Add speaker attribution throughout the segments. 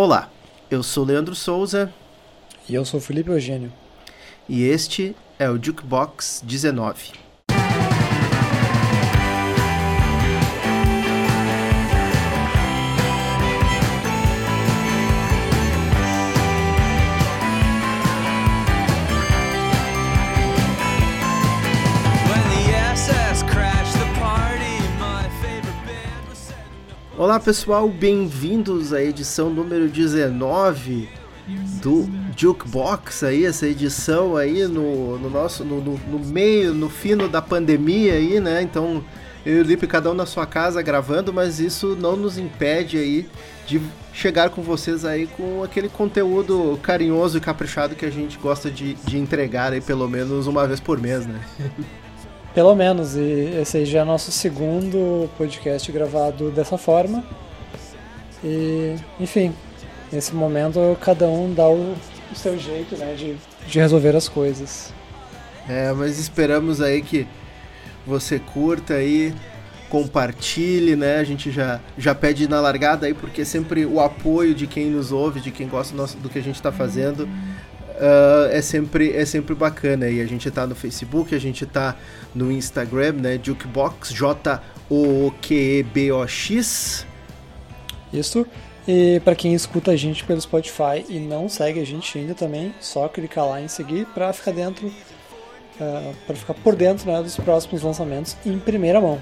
Speaker 1: Olá, eu sou Leandro Souza.
Speaker 2: E eu sou Felipe Eugênio.
Speaker 1: E este é o Jukebox 19. Olá pessoal, bem-vindos à edição número 19 do Jukebox aí, essa edição aí no, no nosso, no, no, no, meio, no fino da pandemia aí, né? Então eu e o Lipe, cada um na sua casa gravando, mas isso não nos impede aí de chegar com vocês aí com aquele conteúdo carinhoso e caprichado que a gente gosta de, de entregar aí pelo menos uma vez por mês, né?
Speaker 2: Pelo menos, e esse já é nosso segundo podcast gravado dessa forma. E, enfim, nesse momento cada um dá o, o seu jeito né, de, de resolver as coisas.
Speaker 1: É, mas esperamos aí que você curta aí, compartilhe, né? A gente já, já pede na largada aí, porque sempre o apoio de quem nos ouve, de quem gosta do, nosso, do que a gente está fazendo, uh, é, sempre, é sempre bacana. E a gente tá no Facebook, a gente tá no Instagram, né? Jukebox, J-O-Q-E-B-O-X.
Speaker 2: Isso. E para quem escuta a gente pelo Spotify e não segue a gente ainda também, só clicar lá em seguir para ficar dentro, uh, ah, para ficar por dentro né, dos próximos lançamentos em primeira mão.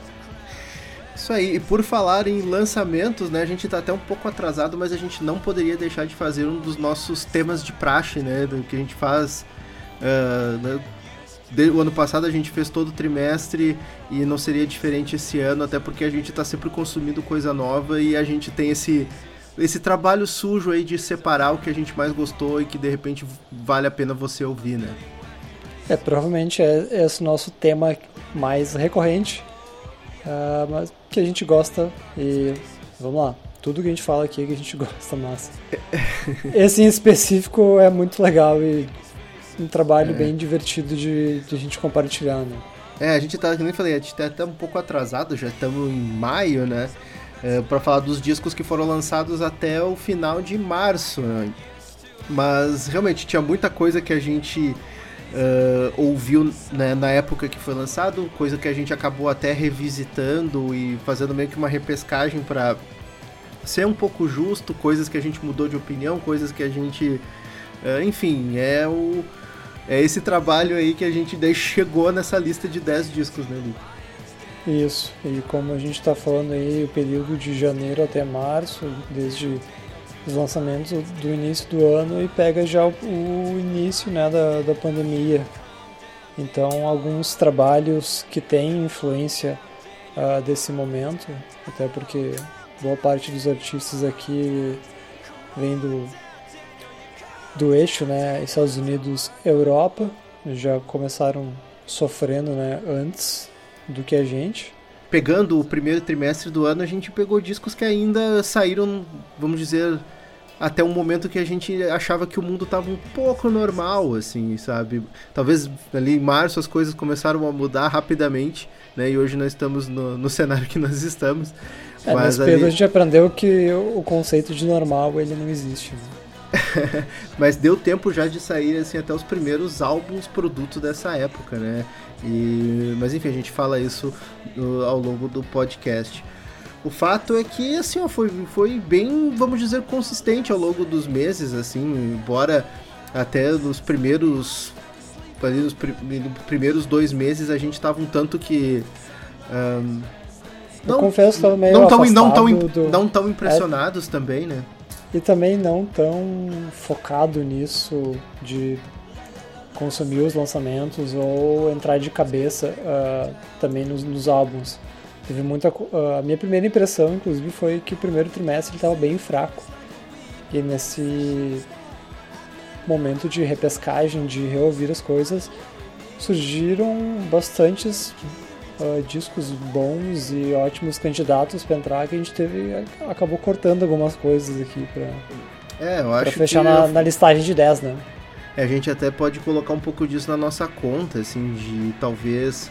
Speaker 1: Isso aí, e por falar em lançamentos, né, a gente tá até um pouco atrasado, mas a gente não poderia deixar de fazer um dos nossos temas de praxe, né, do que a gente faz. Uh, né, de, o ano passado a gente fez todo o trimestre e não seria diferente esse ano, até porque a gente está sempre consumindo coisa nova e a gente tem esse, esse trabalho sujo aí de separar o que a gente mais gostou e que de repente vale a pena você ouvir, né?
Speaker 2: É, provavelmente é esse nosso tema mais recorrente Uh, mas que a gente gosta e vamos lá. Tudo que a gente fala aqui é que a gente gosta, mas esse em específico é muito legal e um trabalho é. bem divertido de, de a gente compartilhar, né?
Speaker 1: É, a gente tá, como eu falei, a gente tá até um pouco atrasado, já estamos em maio, né? É, para falar dos discos que foram lançados até o final de março. Né? Mas realmente tinha muita coisa que a gente uh, ouviu né, na época que foi lançado, coisa que a gente acabou até revisitando e fazendo meio que uma repescagem para ser um pouco justo, coisas que a gente mudou de opinião, coisas que a gente. Uh, enfim, é o. É esse trabalho aí que a gente chegou nessa lista de 10 discos, né, Lico?
Speaker 2: Isso, e como a gente está falando aí, o período de janeiro até março, desde os lançamentos do início do ano e pega já o, início né, da, da pandemia. Então, alguns trabalhos que têm influência uh, desse momento, até porque boa parte dos artistas aqui vem do, do eixo, né, Estados Unidos, Europa, já começaram sofrendo, né, antes do que a gente.
Speaker 1: Pegando o primeiro trimestre do ano, a gente pegou discos que ainda saíram, vamos dizer, até um momento que a gente achava que o mundo estava um pouco normal, assim, sabe? Talvez ali em março as coisas começaram a mudar rapidamente, né? E hoje nós estamos no, no cenário que nós estamos.
Speaker 2: É, mas, mas ali... a gente aprendeu que o conceito de normal ele não existe.
Speaker 1: Né? mas deu tempo já de sair assim até os primeiros álbuns produto dessa época, né? E, mas enfim, a gente fala isso no, ao longo do podcast. O fato é que, assim, ó, foi, foi bem, vamos dizer, consistente ao longo dos meses, assim, embora até nos primeiros ali nos primeiros dois meses a gente tava um tanto que um,
Speaker 2: não, confesso que meio
Speaker 1: não tão, não tão, do... não tão impressionados é, também, né?
Speaker 2: E também não tão focado nisso de consumir os lançamentos ou entrar de cabeça uh, também nos, nos álbuns. Teve muita. A minha primeira impressão, inclusive, foi que o primeiro trimestre estava bem fraco. E nesse momento de repescagem, de reouvir as coisas, surgiram bastantes uh, discos bons e ótimos candidatos para entrar que a gente teve acabou cortando algumas coisas aqui para
Speaker 1: é, eu acho
Speaker 2: fechar na, eu... na, listagem de 10, né?
Speaker 1: É, a gente até pode colocar um pouco disso na nossa conta, assim, de talvez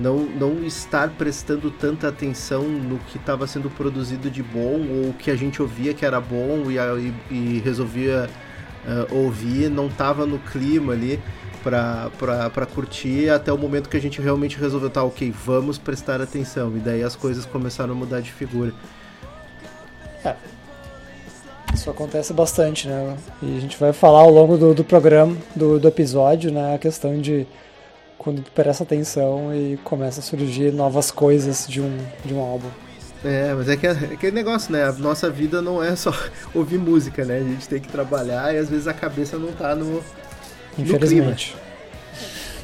Speaker 1: não, não estar prestando tanta atenção no que estava sendo produzido de bom ou que a gente ouvia que era bom e, e, resolvia uh, ouvir, não estava no clima ali para curtir até o momento que a gente realmente resolveu, tá, ok, vamos prestar atenção. E daí as coisas começaram a mudar de figura.
Speaker 2: É. Isso acontece bastante, né? E a gente vai falar ao longo do, do programa, do, do episódio, né? A questão de quando tu presta atenção e começa a surgir novas coisas de um, de um álbum.
Speaker 1: É, mas é que é aquele negócio, né? A nossa vida não é só ouvir música, né? A gente tem que trabalhar e às vezes a cabeça não tá no.
Speaker 2: Infelizmente.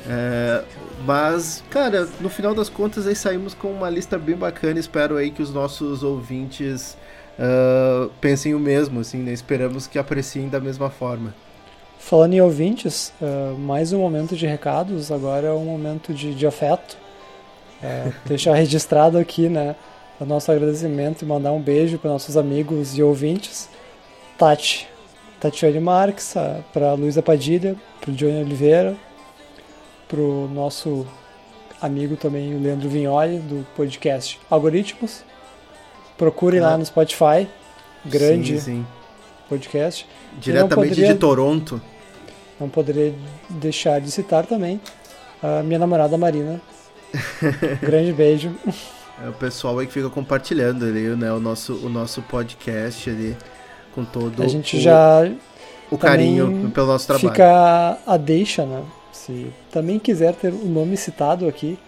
Speaker 1: No é, mas, cara, no final das contas aí saímos com uma lista bem bacana. Espero aí que os nossos ouvintes uh, pensem o mesmo, assim, né? Esperamos que apreciem da mesma forma.
Speaker 2: Falando em ouvintes, uh, mais um momento de recados, agora é um momento de, de afeto. É, deixar registrado aqui, né, o nosso agradecimento e mandar um beijo para nossos amigos e ouvintes. Tati, Tatiane Marques, para Luísa Padilha, para o Johnny Oliveira, para o nosso amigo também, o Leandro Vignoli, do podcast Algoritmos. Procurem ah. lá no Spotify, grande sim, sim. podcast.
Speaker 1: Diretamente poderia... de Toronto
Speaker 2: não poderia deixar de citar também a minha namorada Marina. Grande beijo.
Speaker 1: É o pessoal aí que fica compartilhando ali, né, o nosso, o nosso podcast ali com todo
Speaker 2: a gente o, já
Speaker 1: o carinho pelo nosso trabalho.
Speaker 2: Fica a deixa, né? Se também quiser ter o nome citado aqui,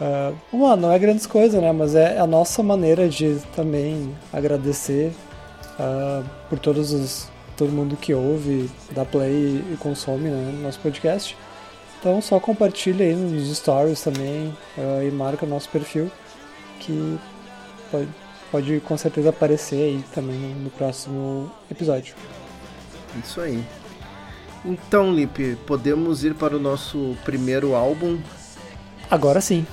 Speaker 2: uh, não é grandes coisas, né? Mas é a nossa maneira de também agradecer uh, por todos os todo mundo que ouve, dá play e consome né, nosso podcast. Então só compartilha aí nos stories também uh, e marca o nosso perfil que pode, pode com certeza aparecer aí também no, no próximo episódio.
Speaker 1: Isso aí. Então, Lipe, podemos ir para o nosso primeiro álbum?
Speaker 2: Agora sim.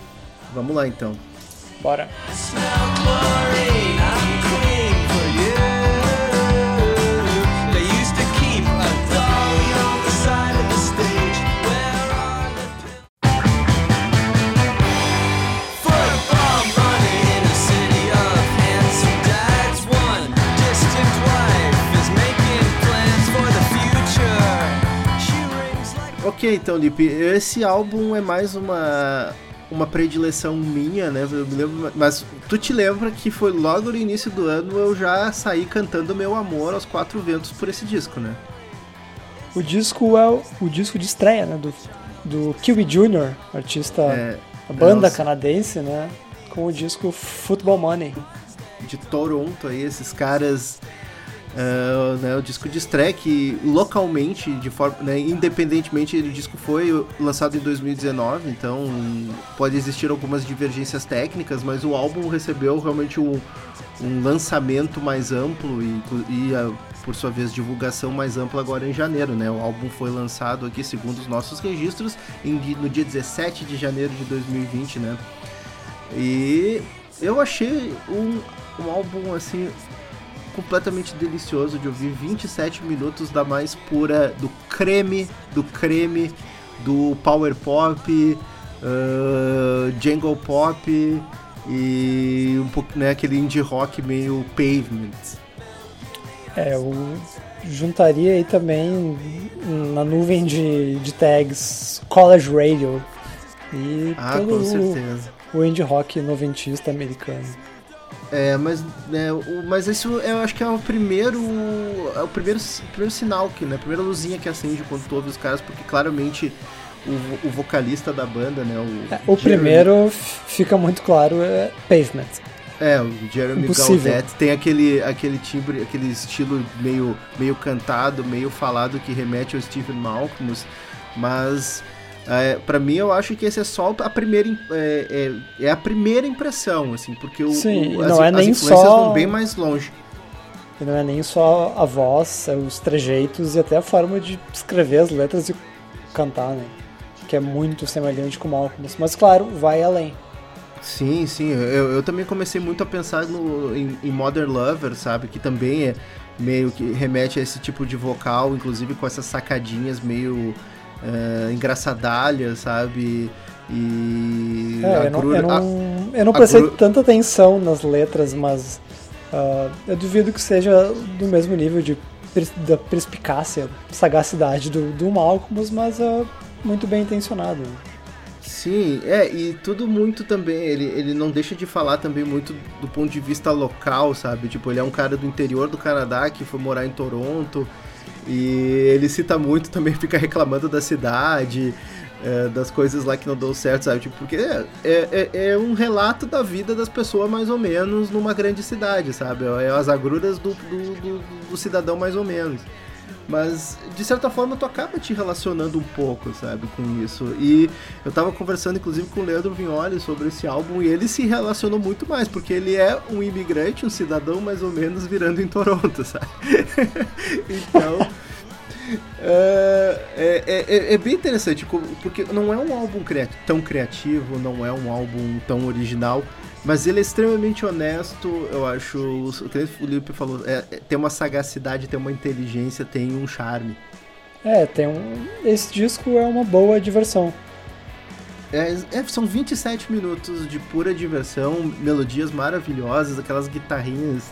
Speaker 1: Vamos lá então.
Speaker 2: Bora.
Speaker 1: Ok, então, Lipe, esse álbum é mais uma uma predileção minha, né? Eu me lembro, mas tu te lembra que foi logo no início do ano eu já saí cantando meu amor aos quatro ventos por esse disco, né?
Speaker 2: O disco é o, o disco de estreia, né? Do, do Kiwi Jr., artista, é, a banda canadense, né? Com o disco Football Money.
Speaker 1: De Toronto aí, esses caras Uh, né, o disco de que localmente, de forma, né, independentemente, o disco foi lançado em 2019, então pode existir algumas divergências técnicas, mas o álbum recebeu realmente um, um lançamento mais amplo e, e a, por sua vez, divulgação mais ampla agora em janeiro, né? O álbum foi lançado aqui, segundo os nossos registros, em, no dia 17 de janeiro de 2020, né? E eu achei um, um álbum, assim, completamente delicioso de ouvir 27 minutos da mais pura do creme, do creme, do power pop, uh, jangle pop e um pouco né, aquele indie rock meio pavement.
Speaker 2: É, eu juntaria aí também na nuvem de, de tags College Radio e
Speaker 1: ah, todo
Speaker 2: o indie rock noventista americano.
Speaker 1: É, mas, né, o, mas isso eu acho que é o primeiro. É o primeiro, primeiro sinal que, né? A primeira luzinha que acende quando tu ouve os caras, porque claramente o, o vocalista da banda, né?
Speaker 2: O, é, o primeiro fica muito claro é Pavement.
Speaker 1: É, o Jeremy Impossível. Gaudette tem aquele, aquele timbre, aquele estilo meio, meio cantado, meio falado que remete ao Stephen Malcolm, mas é, para mim, eu acho que esse é só a primeira é, é, é a primeira impressão, assim, porque o,
Speaker 2: Sim,
Speaker 1: o,
Speaker 2: as, não é nem as influências só...
Speaker 1: vão bem mais longe.
Speaker 2: E não é nem só a voz, é os trejeitos e até a forma de escrever as letras e cantar, né? Que é muito semelhante com o Malcolm. Mas claro, vai além.
Speaker 1: Sim, sim. Eu, eu também comecei muito a pensar no, em, em Modern Lover, sabe? Que também é meio que remete a esse tipo de vocal, inclusive com essas sacadinhas meio uh, engraçadalha, sabe?
Speaker 2: E. É, eu, não, eu, não, eu não prestei gru... tanta atenção nas letras, mas uh, eu duvido que seja do mesmo nível de da perspicácia, sagacidade do, do Malcolm, mas uh, muito bem intencionado.
Speaker 1: Sim, é, e tudo muito também, ele, ele não deixa de falar também muito do ponto de vista local, sabe? Tipo, ele é um cara do interior do Canadá que foi morar em Toronto, e ele cita muito também, fica reclamando da cidade, é, das coisas lá que não deu certo, sabe? Tipo, porque é, é, é, um relato da vida das pessoas mais ou menos numa grande cidade, sabe? É as agruras do, do, do, do cidadão mais ou menos. Mas, de certa forma, tu acaba te relacionando um pouco, sabe, com isso. E eu tava conversando, inclusive, com o Leandro Vignoli sobre esse álbum e ele se relacionou muito mais, porque ele é um imigrante, um cidadão mais ou menos virando em Toronto, sabe? então. É, é, é, é, bem interessante, porque não é um álbum tão criativo, não é um álbum tão original, mas ele é extremamente honesto, eu acho. O que o Felipe falou, é, é, tem uma sagacidade, tem uma inteligência, tem um charme.
Speaker 2: É, tem um. Esse disco é uma boa diversão.
Speaker 1: É, é, são 27 minutos de pura diversão, melodias maravilhosas, aquelas guitarrinhas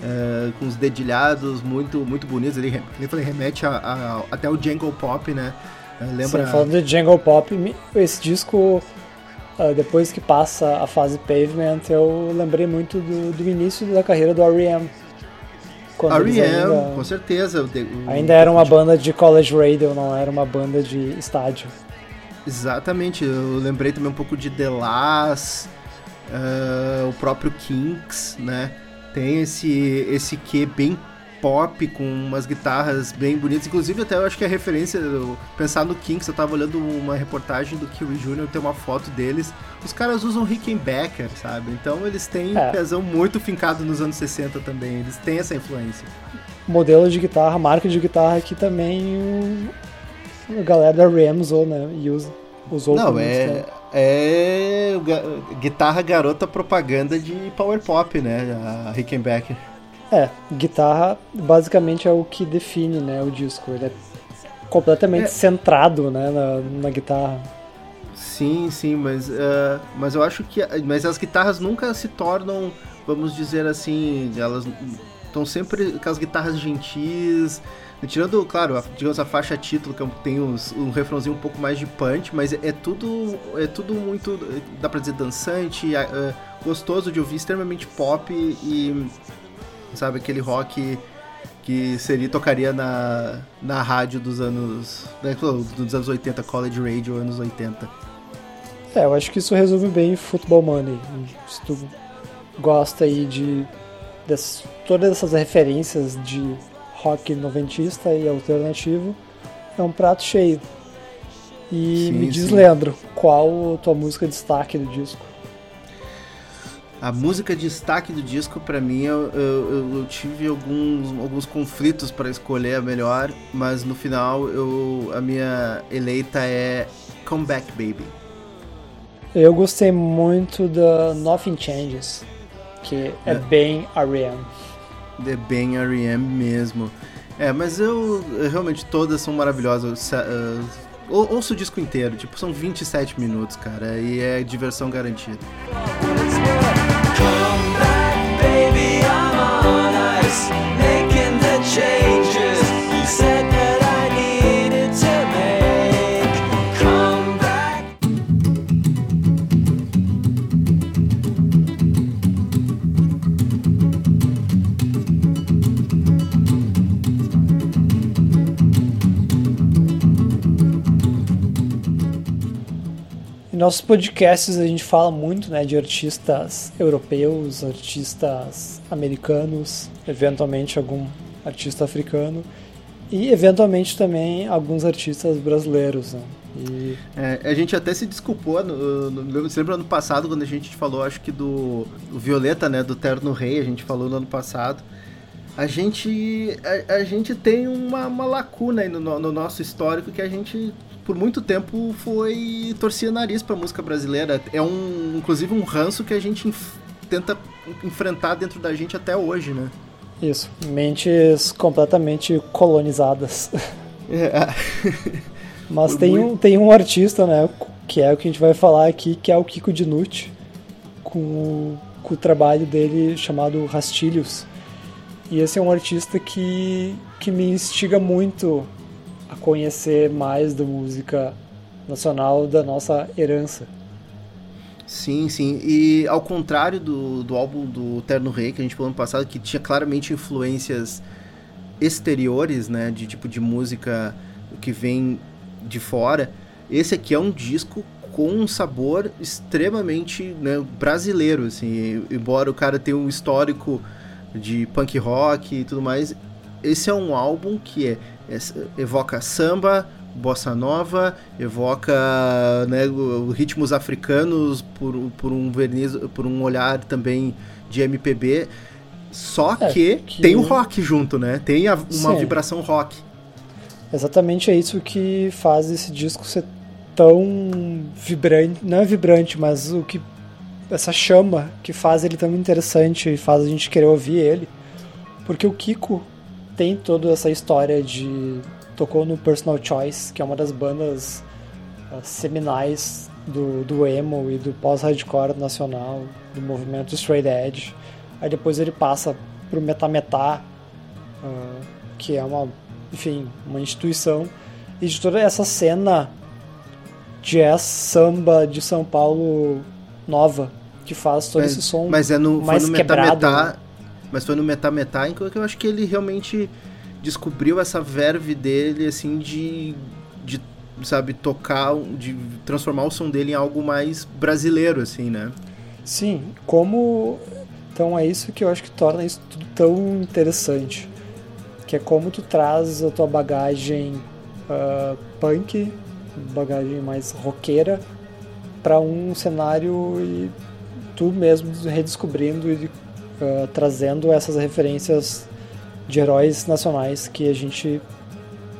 Speaker 1: uh, com os dedilhados muito, muito bonitos. Ele, ele remete a, a, até o Jungle Pop, né?
Speaker 2: Uh, lembra... Sim, falando de Jungle Pop, esse disco, uh, depois que passa a fase Pavement, eu lembrei muito do, do início da carreira do R.E.M.
Speaker 1: R.E.M., ainda, com certeza.
Speaker 2: Ainda era uma banda de college radio, não era uma banda de estádio.
Speaker 1: Exatamente, eu lembrei também um pouco de The Last, uh, o próprio Kinks, né? Tem esse, esse que bem pop, com umas guitarras bem bonitas. Inclusive, até eu acho que a referência, pensar no Kinks, eu tava olhando uma reportagem do Kiwi Jr., tem uma foto deles. Os caras usam Rickenbacker, sabe? Então eles têm é. pesão muito fincado nos anos 60 também. Eles têm essa influência.
Speaker 2: Modelo de guitarra, marca de guitarra que também o, a galera da Ram usou, né? E usa. Usou
Speaker 1: Não, é, é guitarra garota propaganda de power pop, né? A Rickenbacker.
Speaker 2: É, guitarra basicamente é o que define né, o disco. Ele é completamente é. centrado né, na, na, guitarra.
Speaker 1: Sim, sim, mas, uh, mas eu acho que. Mas as guitarras nunca se tornam, vamos dizer assim, elas estão sempre com as guitarras gentis Tirando, claro, a, digamos a faixa título, que é tem uns, um refrãozinho um pouco mais de punch, mas é, é tudo é tudo muito, dá pra dizer, dançante, é, gostoso de ouvir, extremamente pop e, sabe, aquele rock que seria, tocaria na, na rádio dos anos, né, dos anos 80, college radio, anos 80.
Speaker 2: É, eu acho que isso resume bem Football Money. Se tu gosta aí de todas essas referências de rock noventista e alternativo, é um prato cheio. E sim, me diz, sim. Leandro, qual a tua música de destaque do disco?
Speaker 1: A música de destaque do disco, para mim, eu, eu, eu, tive alguns, alguns conflitos para escolher a melhor, mas no final eu, a minha eleita é Come Back Baby.
Speaker 2: Eu gostei muito da Nothing Changes, que é, é. bem R.E.M.
Speaker 1: É bem R.E.M. mesmo. É, mas eu, realmente todas são maravilhosas. Uh, ouço o disco inteiro, tipo, são 27 minutos, cara, e é diversão garantida. Come back, baby, I'm on ice,
Speaker 2: nossos podcasts a gente fala muito né, de artistas europeus, artistas americanos, eventualmente algum artista africano e eventualmente também alguns artistas brasileiros. Né?
Speaker 1: E... É, a gente até se desculpou, no, no, lembra ano passado quando a gente falou, acho que do, do Violeta, né, do Terno Rei, a gente falou no ano passado. A gente, a, a gente tem uma, uma lacuna no, no nosso histórico que a gente por muito tempo foi torcia nariz pra música brasileira. É um, inclusive, um ranço que a gente tenta enfrentar dentro da gente até hoje, né?
Speaker 2: Isso, mentes completamente colonizadas. É. Mas tem um, tem um artista, né, que é o que a gente vai falar aqui, que é o Kiko Dinucci, com o, com o trabalho dele chamado Rastilhos. E esse é um artista que, que me instiga muito conhecer mais da música nacional, da nossa herança.
Speaker 1: Sim, sim. E ao contrário do, do álbum do Terno Rei, que a gente falou ano passado, que tinha claramente influências exteriores, né? De tipo de música que vem de fora. Esse aqui é um disco com um sabor extremamente né, brasileiro, assim. Embora o cara tenha um histórico de punk rock e tudo mais, esse é um álbum que é evoca samba, bossa nova, evoca né, ritmos africanos por, por um verniz, por um olhar também de MPB. Só é, que, que, tem o rock junto, né? Tem a, uma Sim. vibração rock.
Speaker 2: Exatamente é isso que faz esse disco ser tão vibrante, não é vibrante, mas o que essa chama que faz ele tão interessante e faz a gente querer ouvir ele. Porque o Kiko tem toda essa história de tocou no Personal Choice, que é uma das bandas uh, seminais do, do emo e do pós-hardcore nacional, do movimento straight edge. Aí depois ele passa pro Metametá, uh, que é uma, enfim, uma instituição. E de toda essa cena jazz, samba de São Paulo nova, que faz todo
Speaker 1: mas,
Speaker 2: esse som
Speaker 1: mas é no,
Speaker 2: mais
Speaker 1: no
Speaker 2: quebrado.
Speaker 1: Metá, né? Mas foi no Metá Metá em que eu acho que ele realmente descobriu essa verve dele, assim, de, de sabe, tocar, de transformar o som dele em algo mais brasileiro, assim, né?
Speaker 2: Sim, como... Então é isso que eu acho que torna isso tudo tão interessante. Que é como tu traz a tua bagagem uh, punk, bagagem mais roqueira, para um cenário e tu mesmo redescobrindo e uh, trazendo essas referências de heróis nacionais que a gente,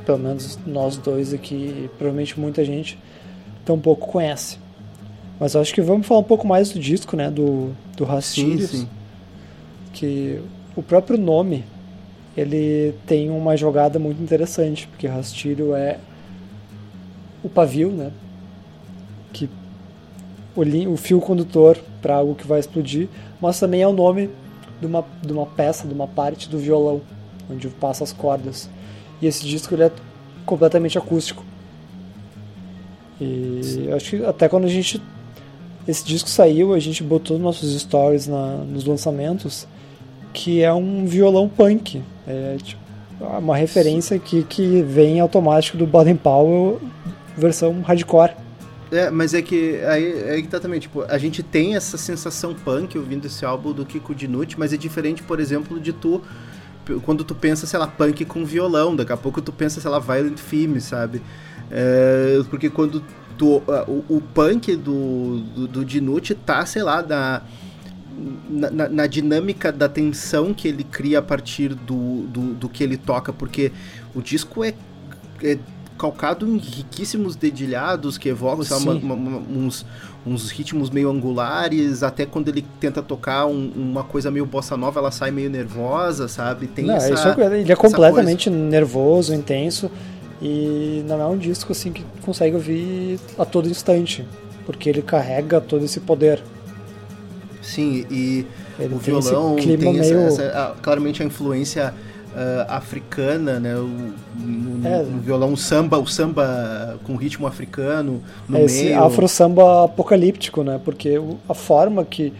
Speaker 2: pelo menos nós dois aqui, provavelmente muita gente, tão pouco conhece. Mas acho que vamos falar um pouco mais do disco, né, do, do sim. Que o próprio nome, ele tem uma jogada muito interessante, porque Rastilho é o pavio, né, que o, o fio condutor para algo que vai explodir, mas também é o nome de uma, de uma peça, de uma parte do violão onde passa as cordas. E esse disco ele é completamente acústico. E acho que até quando a gente. Esse disco saiu, a gente botou nos nossos stories na, nos lançamentos que é um violão punk. É tipo, uma referência que, que vem automático do Baden Powell versão hardcore.
Speaker 1: É, mas é que aí, aí que tá também, tipo, a gente tem essa sensação punk ouvindo esse álbum do Kiko Dinucci, mas é diferente, por exemplo, de tu quando tu pensa, sei lá, punk com violão, daqui a pouco tu pensa, sei lá, Violent Femmes, sabe? É, porque quando tu, o, o punk do, do, do Dinucci tá, sei lá, na, na, na, dinâmica da tensão que ele cria a partir do, do, do que ele toca, porque o disco é, é calcado em riquíssimos dedilhados que evocam sabe, uma, uma, uns, uns ritmos meio angulares, até quando ele tenta tocar um, uma coisa meio bossa nova, ela sai meio nervosa, sabe? Tem
Speaker 2: não,
Speaker 1: essa,
Speaker 2: é, ele é completamente nervoso, intenso, e não é um disco assim que consegue ouvir a todo instante, porque ele carrega todo esse poder.
Speaker 1: Sim, e ele o violão tem essa, meio... essa, claramente a influência uh, africana, né? O, no, é. no, violão samba, o samba com ritmo africano no é
Speaker 2: esse meio. afro samba apocalíptico, né? Porque a forma que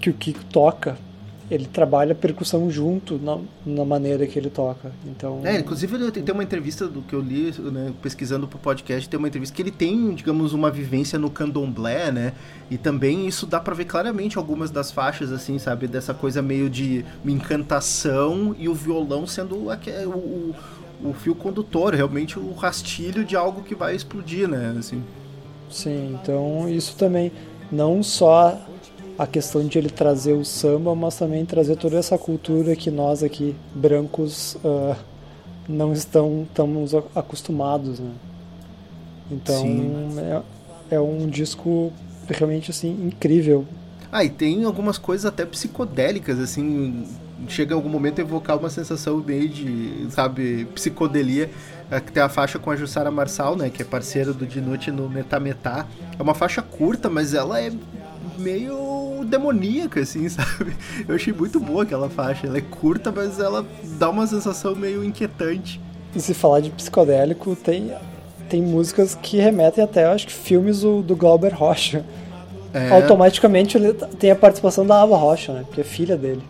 Speaker 2: que o Kiko toca ele trabalha a percussão junto na, na, maneira que ele toca. Então,
Speaker 1: é, inclusive tem uma entrevista do que eu li, né, pesquisando pro podcast, tem uma entrevista que ele tem, digamos, uma vivência no candomblé, né? E também isso dá para ver claramente algumas das faixas assim, sabe, dessa coisa meio de encantação e o violão sendo o, o, o fio condutor, realmente o rastilho de algo que vai explodir, né, assim.
Speaker 2: Sim, então isso também não só a questão de ele trazer o samba, mas também trazer toda essa cultura que nós aqui, brancos, uh, não estão, estamos acostumados, né? Então é, é um disco realmente assim incrível.
Speaker 1: Ah, e tem algumas coisas até psicodélicas, assim, chega em algum momento a evocar uma sensação meio de, sabe, psicodelia. É, tem a faixa com a Jussara Marçal, né, que é parceira do Dinucci no Metá Metá. É uma faixa curta, mas ela é meio demoníaca, assim, sabe? Eu achei muito boa aquela faixa. Ela é curta, mas ela dá uma sensação meio inquietante.
Speaker 2: E se falar de psicodélico, tem, tem músicas que remetem até, acho que, filmes do, do Glauber Rocha. É. Automaticamente tem a participação da Ava Rocha, né? Que é filha dele.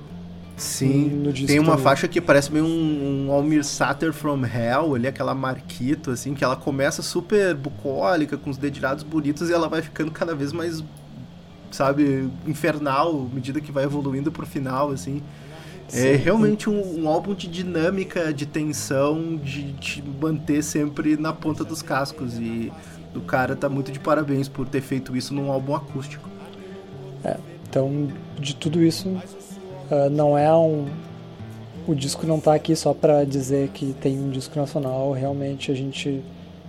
Speaker 1: Sim, tem uma também. faixa que parece meio um, um Almir Sater from Hell, ali, aquela Marquito, assim, que ela começa super bucólica, com os dedilhados bonitos, e ela vai ficando cada vez mais, sabe, infernal, medida que vai evoluindo pro final, assim. É Sim. É realmente um, um, álbum de dinâmica, de tensão, de te manter sempre na ponta dos cascos. E o cara tá muito de parabéns por ter feito isso num álbum acústico.
Speaker 2: É, então, de tudo isso, uh, não é um. O disco não tá aqui só para dizer que tem um disco nacional, realmente a gente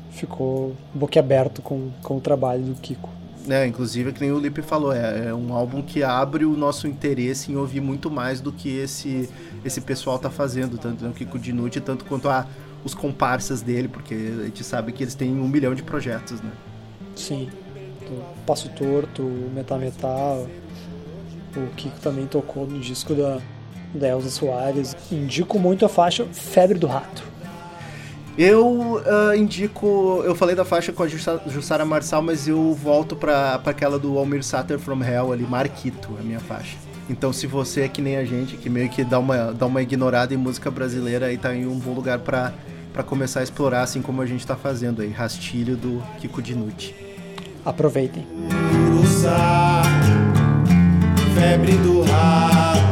Speaker 2: ficou boquiaberto com, com o trabalho do Kiko.
Speaker 1: É, inclusive, é que nem o Lipe falou, é, é, um álbum que abre o nosso interesse em ouvir muito mais do que esse, esse pessoal tá fazendo, tanto o Kiko Dinucci, tanto quanto a, os comparsas dele, porque a gente sabe que eles têm um milhão de projetos, né?
Speaker 2: Sim. O Passo Torto, o Metametal, o Kiko também tocou no disco da, da Elza Soares. Indico muito a faixa Febre do Rato.
Speaker 1: Eu uh, indico. Eu falei da faixa com a Jussara Marçal, mas eu volto pra, pra aquela do Almir Sater from Hell ali, Marquito, a minha faixa. Então, se você é que nem a gente, que meio que dá uma, dá uma ignorada em música brasileira, aí tá em um bom lugar pra, pra começar a explorar, assim como a gente tá fazendo aí. Rastilho do Kiko Dinucci.
Speaker 2: Aproveitem.
Speaker 3: Febre do rato,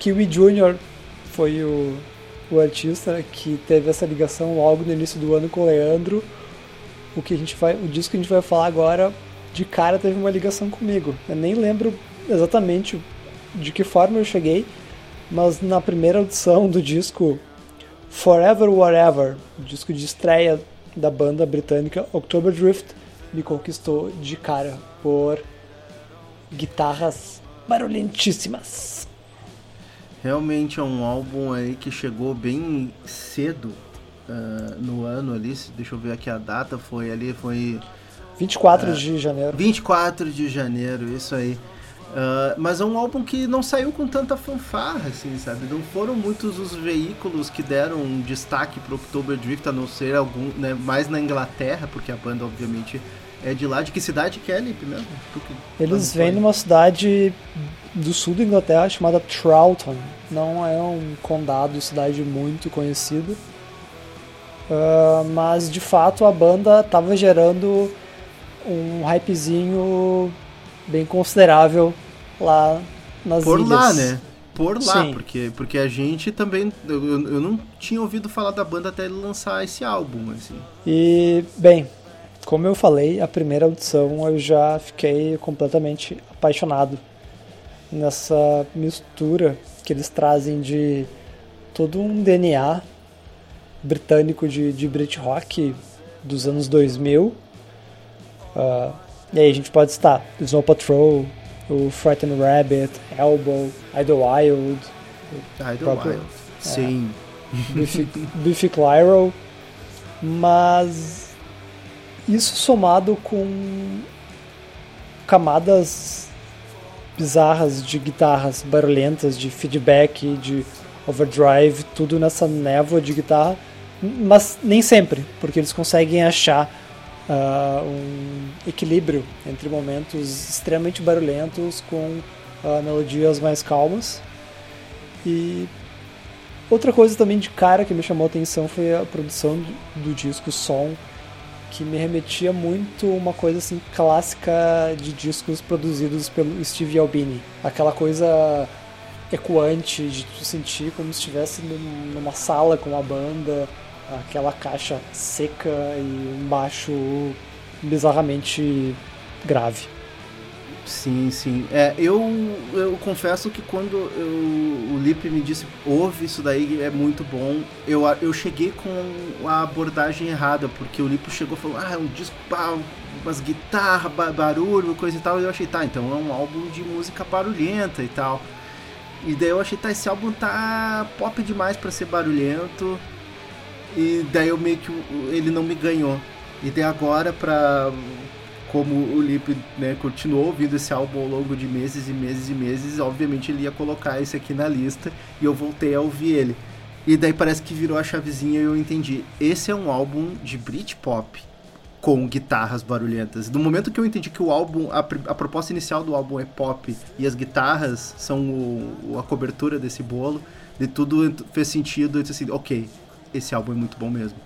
Speaker 2: Kiwi Jr. foi o, o artista que teve essa ligação logo no início do ano com o Leandro, o que a gente vai, o disco que a gente vai falar agora, de cara teve uma ligação comigo. Eu nem lembro exatamente de que forma eu cheguei, mas na primeira audição do disco Forever Whatever, disco de estreia da banda britânica October Drift, me conquistou de cara por guitarras barulhentíssimas.
Speaker 1: Realmente é um álbum aí que chegou bem cedo uh, no ano ali. Deixa eu ver aqui a data. Foi ali, foi.
Speaker 2: 24 uh, de janeiro.
Speaker 1: 24 de janeiro, isso aí. Uh, mas é um álbum que não saiu com tanta fanfarra, assim, sabe? Não foram muitos os veículos que deram um destaque pro October Drift, a não ser algum, né, mais na Inglaterra, porque a banda, obviamente, é de lá. De que cidade que é, Lipe, mesmo?
Speaker 2: Eles vêm numa cidade do sul da Inglaterra chamada Troughton. Não é um condado, cidade muito conhecida. Uh, mas de fato a banda estava gerando um hypezinho bem considerável lá nas
Speaker 1: Por
Speaker 2: ilhas.
Speaker 1: lá, né? Por lá, porque, porque a gente também. Eu, eu não tinha ouvido falar da banda até ele lançar esse álbum, assim.
Speaker 2: E, bem, como eu falei, a primeira audição eu já fiquei completamente apaixonado nessa mistura que eles trazem de todo um DNA britânico de, de Brit Rock dos anos 2000. Uh, ah, e aí a gente pode estar Snow Patrol, o Frightened Rabbit, Elbow, Idlewild,
Speaker 1: Idlewild, é, sim.
Speaker 2: Biffy, Biffy Clyro, mas isso somado com camadas bizarras de guitarras barulhentas, de feedback, de overdrive, tudo nessa névoa de guitarra, mas nem sempre, porque eles conseguem achar uh, um equilíbrio entre momentos extremamente barulhentos com uh, melodias mais calmas. E outra coisa também de cara que me chamou a atenção foi a produção do, disco som, que me remetia muito uma coisa assim clássica de discos produzidos pelo Steve Albini. Aquela coisa ecoante de tu sentir como se estivesse numa sala com a banda, aquela caixa seca e um baixo bizarramente grave.
Speaker 1: Sim, sim. É, eu, eu confesso que quando eu, o Lipe me disse, ouve isso daí, é muito bom, eu, eu cheguei com a abordagem errada, porque o Lipe chegou e falou, ah, é um disco, pá, umas guitarras, barulho, coisa e tal, e eu achei, tá, então é um álbum de música barulhenta e tal. E daí eu achei, tá, esse álbum tá pop demais para ser barulhento, e daí eu meio que, ele não me ganhou. E daí agora, pra como o Lip né, continuou ouvindo esse álbum ao longo de meses e meses e meses, obviamente ele ia colocar esse aqui na lista e eu voltei a ouvir ele. E daí parece que virou a chavezinha e eu entendi. Esse é um álbum de Britpop com guitarras barulhentas. Do momento que eu entendi que o álbum, a, a proposta inicial do álbum é pop e as guitarras são o, a cobertura desse bolo, de tudo fez sentido. Eu disse assim, ok, esse álbum é muito bom mesmo.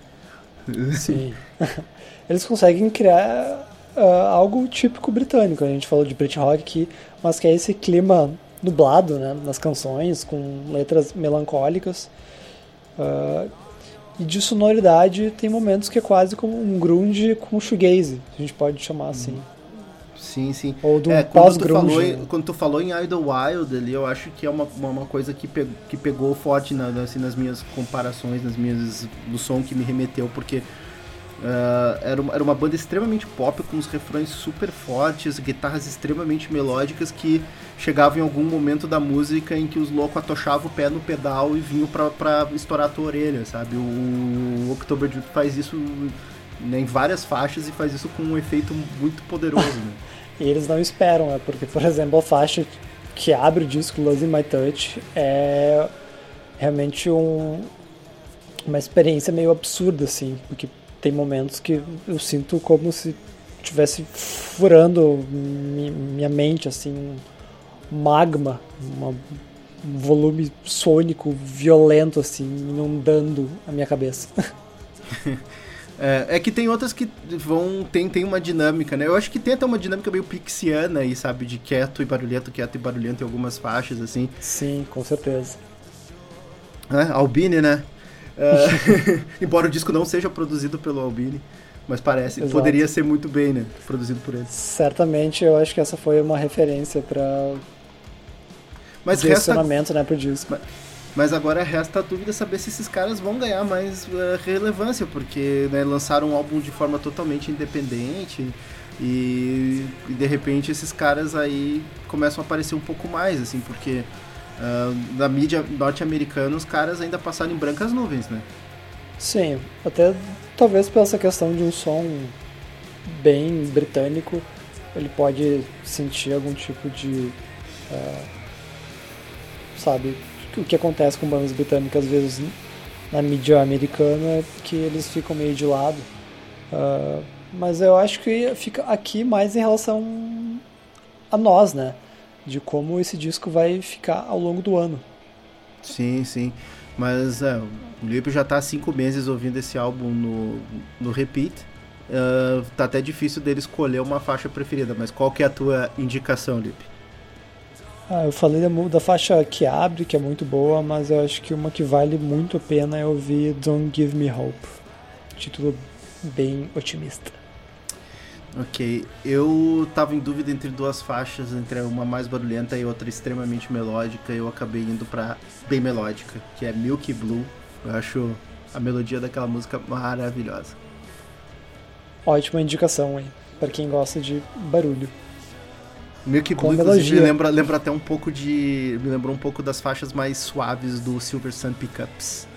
Speaker 2: Sim. Eles conseguem criar uh, algo típico britânico. A gente falou de Brit Rock aqui, mas que é esse clima nublado né, nas canções, com letras melancólicas. Uh, e de sonoridade tem momentos que é quase como um grunge com shoegaze, a gente pode chamar assim.
Speaker 1: Sim, sim.
Speaker 2: Ou do é, quando, tu
Speaker 1: falou, quando tu falou em Idlewild ali, eu acho que é uma, uma coisa que, pe, que pegou forte na, assim, nas minhas comparações, nas minhas, no som que me remeteu, porque Uh, era, uma, era uma banda extremamente pop, com os refrões super fortes, guitarras extremamente melódicas que chegavam em algum momento da música em que os loucos atochavam o pé no pedal e vinham pra, estourar a tua orelha, sabe? O, o October Drift faz isso né, em várias faixas e faz isso com um efeito muito poderoso. Né?
Speaker 2: e eles não esperam, né? Porque, por exemplo, a faixa que abre o disco Losing My Touch é realmente um, uma experiência meio absurda, assim, porque tem momentos que eu sinto como se estivesse furando minha mente, assim, um magma, uma, um volume sônico violento, assim, inundando a minha cabeça.
Speaker 1: É, é, que tem outras que vão. Tem, tem uma dinâmica, né? Eu acho que tem até uma dinâmica meio pixiana aí, sabe? De quieto e barulhento, quieto e barulhento em algumas faixas, assim.
Speaker 2: Sim, com certeza.
Speaker 1: É, Albini, né? Uh, embora o disco não seja produzido pelo Albini, mas parece, Exato. poderia ser muito bem, né? Produzido por ele.
Speaker 2: Certamente, eu acho que essa foi uma referência para mas direcionamento, resta... né, pro disco.
Speaker 1: Mas, mas, agora resta a dúvida saber se esses caras vão ganhar mais uh, relevância, porque né, lançaram um álbum de forma totalmente independente e, e de repente esses caras aí começam a aparecer um pouco mais, assim, porque Uh, na mídia norte-americana, os caras ainda passaram em brancas nuvens, né?
Speaker 2: Sim, até talvez pela essa questão de um som bem britânico, ele pode sentir algum tipo de. Uh, sabe, o que acontece com bandas britânicas às vezes na mídia americana, que eles ficam meio de lado. Uh, mas eu acho que fica aqui mais em relação a nós, né? De como esse disco vai ficar ao longo do ano.
Speaker 1: Sim, sim. Mas é, o Lipe já está há cinco meses ouvindo esse álbum no, no repeat. Uh, tá até difícil dele escolher uma faixa preferida, mas qual que é a tua indicação, Lipe?
Speaker 2: Ah, eu falei da, da, faixa que abre, que é muito boa, mas eu acho que uma que vale muito a pena é ouvir Don't Give Me Hope. Título bem otimista.
Speaker 1: Ok, eu tava em dúvida entre duas faixas, entre uma mais barulhenta e outra extremamente melódica, e eu acabei indo pra bem melódica, que é Milky Blue. Eu acho a melodia daquela música maravilhosa.
Speaker 2: Ótima indicação, hein? Pra quem gosta de barulho.
Speaker 1: Milky Blue, inclusive, lembra, lembra até um pouco de. Me lembrou um pouco das faixas mais suaves do Silver Sun Pickups.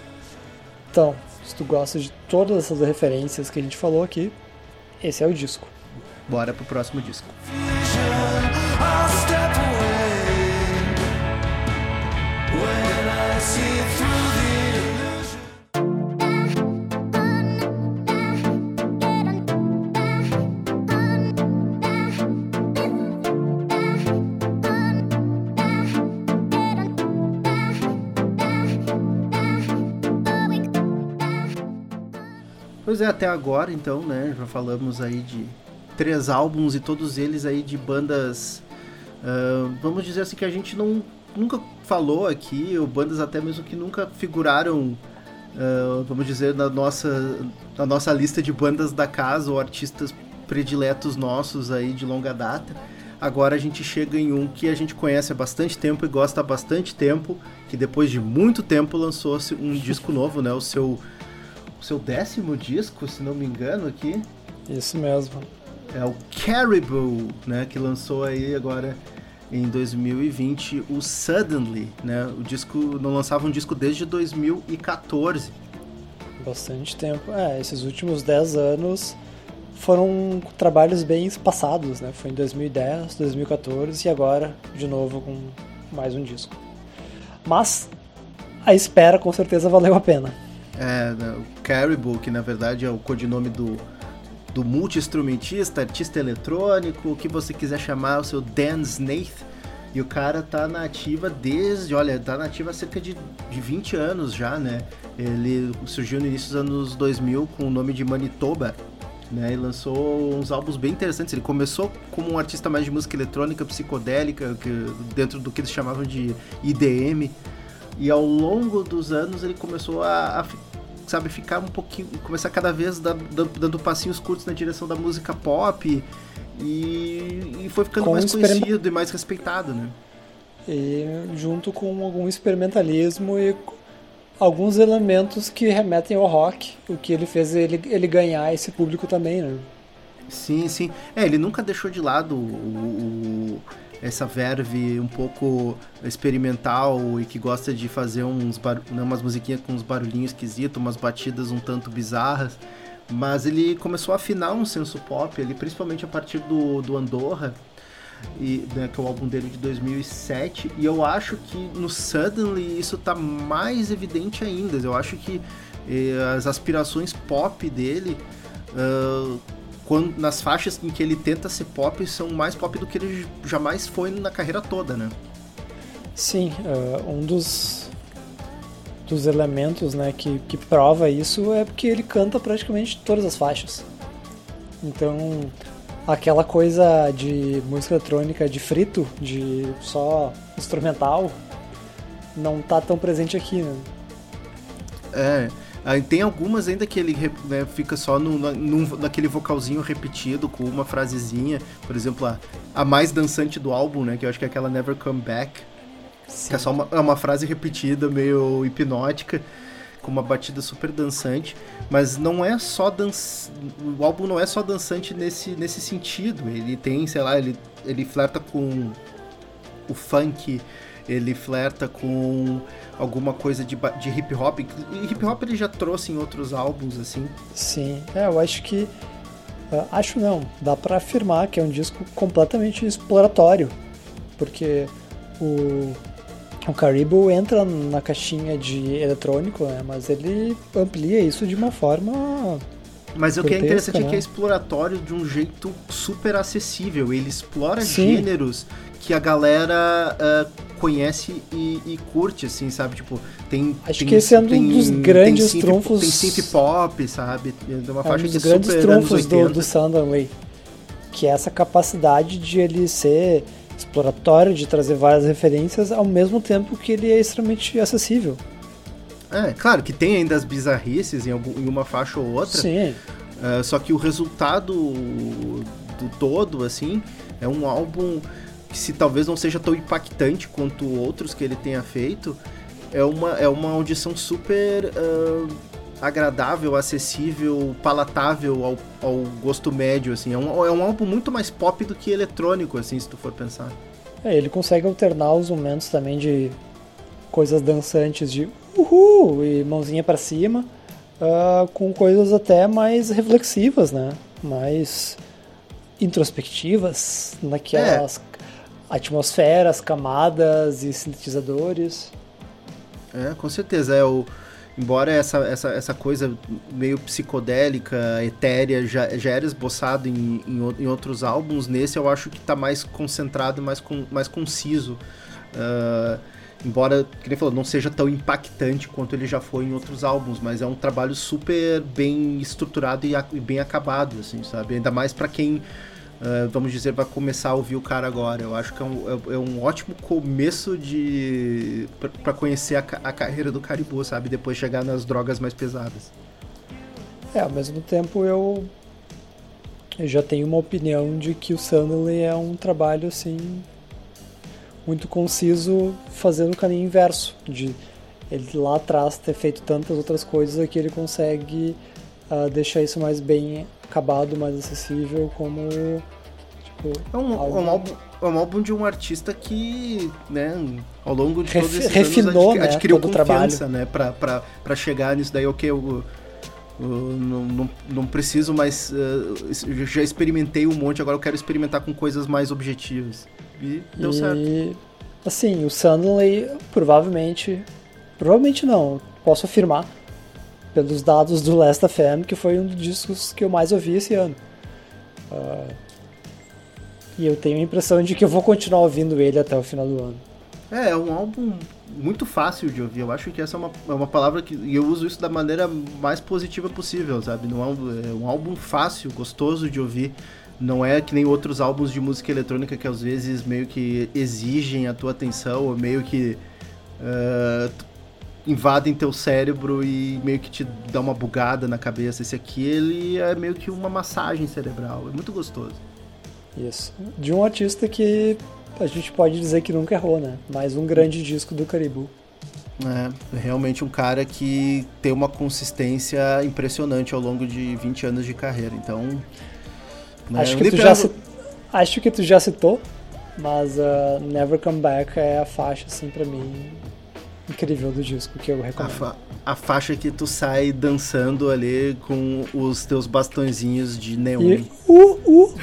Speaker 2: Então, se tu gosta de todas essas referências que a gente falou aqui, esse é o disco.
Speaker 1: Bora pro próximo disco. Pois é, até agora então, né? Já falamos aí de três álbuns e todos eles aí de bandas. Uh, vamos dizer assim que a gente não nunca falou aqui, ou bandas até mesmo que nunca figuraram, uh, vamos dizer, na nossa, na nossa lista de bandas da casa ou artistas prediletos nossos aí de longa data. Agora a gente chega em um que a gente conhece há bastante tempo e gosta há bastante tempo, que depois de muito tempo lançou-se um disco novo, né? O seu, o seu décimo disco, se não me engano, aqui.
Speaker 2: Isso mesmo.
Speaker 1: É o Caribou, né? Que lançou aí agora em 2020 o Suddenly, né? O disco não lançava um disco desde 2014.
Speaker 2: Bastante tempo. É, esses últimos 10 anos foram trabalhos bem espaçados, né? Foi em 2010, 2014 e agora de novo com mais um disco. Mas a espera com certeza valeu a pena.
Speaker 1: É, né, o Caribou, que na verdade é o codinome do, do multi-instrumentista, artista eletrônico, o que você quiser chamar, o seu Dan Snaith. E o cara tá na ativa desde, olha, tá na ativa há cerca de, de 20 anos já, né? Ele surgiu no início dos anos 2000 com o nome de Manitoba, né, e lançou uns álbuns bem interessantes. Ele começou como um artista mais de música eletrônica, psicodélica, que, dentro do que eles chamavam de IDM. E ao longo dos anos ele começou a, a sabe, ficar um pouquinho. começar cada vez dando, dando passinhos curtos na direção da música pop. E, e foi ficando com mais conhecido e mais respeitado, né?
Speaker 2: E junto com algum experimentalismo e alguns elementos que remetem ao rock, o que ele fez ele, ele ganhar esse público também, né?
Speaker 1: Sim, sim. É, ele nunca deixou de lado o, o, essa verve um pouco experimental e que gosta de fazer uns bar... Né, umas musiquinhas com uns barulhinhos esquisitos, umas batidas um tanto bizarras. Mas ele começou a afinar um senso pop, ele, principalmente a partir do, do Andorra, e, né, que é o álbum dele de 2007, e eu acho que no Suddenly isso tá mais evidente ainda. Eu acho que eh, as aspirações pop dele, uh, quando, nas faixas em que ele tenta ser pop, são mais pop do que ele jamais foi na carreira toda, né?
Speaker 2: Sim, uh, um dos, dos elementos né, que, que prova isso é porque ele canta praticamente todas as faixas. Então, aquela coisa de música eletrônica de frito, de só instrumental, não tá tão presente aqui, né?
Speaker 1: É. Tem algumas ainda que ele né, fica só no, no, naquele vocalzinho repetido com uma frasezinha. Por exemplo, a, a mais dançante do álbum, né? Que eu acho que é aquela Never Come Back. Sim. Que é só uma, é uma frase repetida, meio hipnótica com uma batida super dançante, mas não é só dança, o álbum não é só dançante nesse, nesse sentido. Ele tem, sei lá, ele, ele flerta com o funk, ele flerta com alguma coisa de, de hip hop. E hip hop ele já trouxe em outros álbuns, assim.
Speaker 2: Sim, é, eu acho que. Uh, acho não, dá para afirmar que é um disco completamente exploratório, porque o o Caribou entra na caixinha de eletrônico, né? mas ele amplia isso de uma forma.
Speaker 1: Mas o que é interessante né? é que é exploratório de um jeito super acessível. Ele explora Sim. gêneros que a galera uh, conhece e, e, curte, assim, sabe? Tipo, tem.
Speaker 2: Acho
Speaker 1: tem,
Speaker 2: que esse é um tem, dos grandes
Speaker 1: tem
Speaker 2: trunfos.
Speaker 1: Tem synth pop, sabe?
Speaker 2: É uma faixa é um dos grandes trunfos do, do Sunderland. Que é essa capacidade de ele ser exploratório, de trazer várias referências, ao mesmo tempo que ele é extremamente acessível.
Speaker 1: É, claro que tem ainda as bizarrices em, algum, em uma faixa ou outra.
Speaker 2: Sim.
Speaker 1: Uh, só que o resultado do todo, assim, é um álbum que se talvez não seja tão impactante quanto outros que ele tenha feito, é uma, é uma audição super uh, agradável, acessível, palatável ao, ao gosto médio, assim. É um, é um álbum muito mais pop do que eletrônico, assim, se tu for pensar.
Speaker 2: É, ele consegue alternar os momentos também de coisas dançantes de uhul e mãozinha para cima, uh, com coisas até mais reflexivas, né? Mais introspectivas, naquelas é. Atmosferas, camadas e sintetizadores.
Speaker 1: É, com certeza. É o embora essa, essa, essa coisa meio psicodélica, etérea, já, já era esboçado em, em, em, outros álbuns, nesse eu acho que está mais concentrado, mais, com, mais conciso. Uh, embora, que nem falou, não seja tão impactante quanto ele já foi em outros álbuns, mas é um trabalho super bem estruturado e, e bem acabado, assim, sabe? Ainda mais para quem, uh, vamos dizer, vai começar a ouvir o cara agora. Eu acho que é um, é, é um ótimo começo de para conhecer a, a, carreira do Caribou, sabe? Depois chegar nas drogas mais pesadas.
Speaker 2: É, ao mesmo tempo eu, eu já tenho uma opinião de que o Sandley é um trabalho, assim, muito conciso fazendo o caminho inverso, de ele lá atrás ter feito tantas outras coisas que ele consegue uh, deixar isso mais bem acabado, mais acessível, como
Speaker 1: tipo, é um, algo... um álbum, é um álbum de um artista que, né, ao longo de todos esses
Speaker 2: refinou,
Speaker 1: anos
Speaker 2: né,
Speaker 1: adquiriu
Speaker 2: confiança,
Speaker 1: trabalho. né, pra, pra, pra chegar nisso daí, ok, eu, eu não, não, não, preciso mais, uh, já experimentei um monte, agora eu quero experimentar com coisas mais objetivas. E deu e, certo.
Speaker 2: Assim, o Suddenly provavelmente. Provavelmente não, posso afirmar, pelos dados do Last FM, que foi um dos discos que eu mais ouvi esse ano. Uh, e eu tenho a impressão de que eu vou continuar ouvindo ele até o final do ano.
Speaker 1: É, é um álbum muito fácil de ouvir. Eu acho que essa é uma, é uma palavra que eu uso isso da maneira mais positiva possível, sabe? Não é um álbum fácil, gostoso de ouvir. Não é que nem outros álbuns de música eletrônica que às vezes meio que exigem a tua atenção ou meio que uh, invadem teu cérebro e meio que te dá uma bugada na cabeça. Esse aqui, ele é meio que uma massagem cerebral. É muito gostoso.
Speaker 2: Isso. De um artista que a gente pode dizer que nunca errou, né? Mais um grande disco do Caribou.
Speaker 1: É, realmente um cara que tem uma consistência impressionante ao longo de 20 anos de carreira. Então,
Speaker 2: né? Acho, que tu já cit... Acho que tu já citou, mas uh, Never Come Back é a faixa, assim, pra mim, incrível do disco, que eu recomendo.
Speaker 1: A, fa a faixa que tu sai dançando ali com os teus bastõezinhos de neon. E...
Speaker 2: Uh, uh, uh.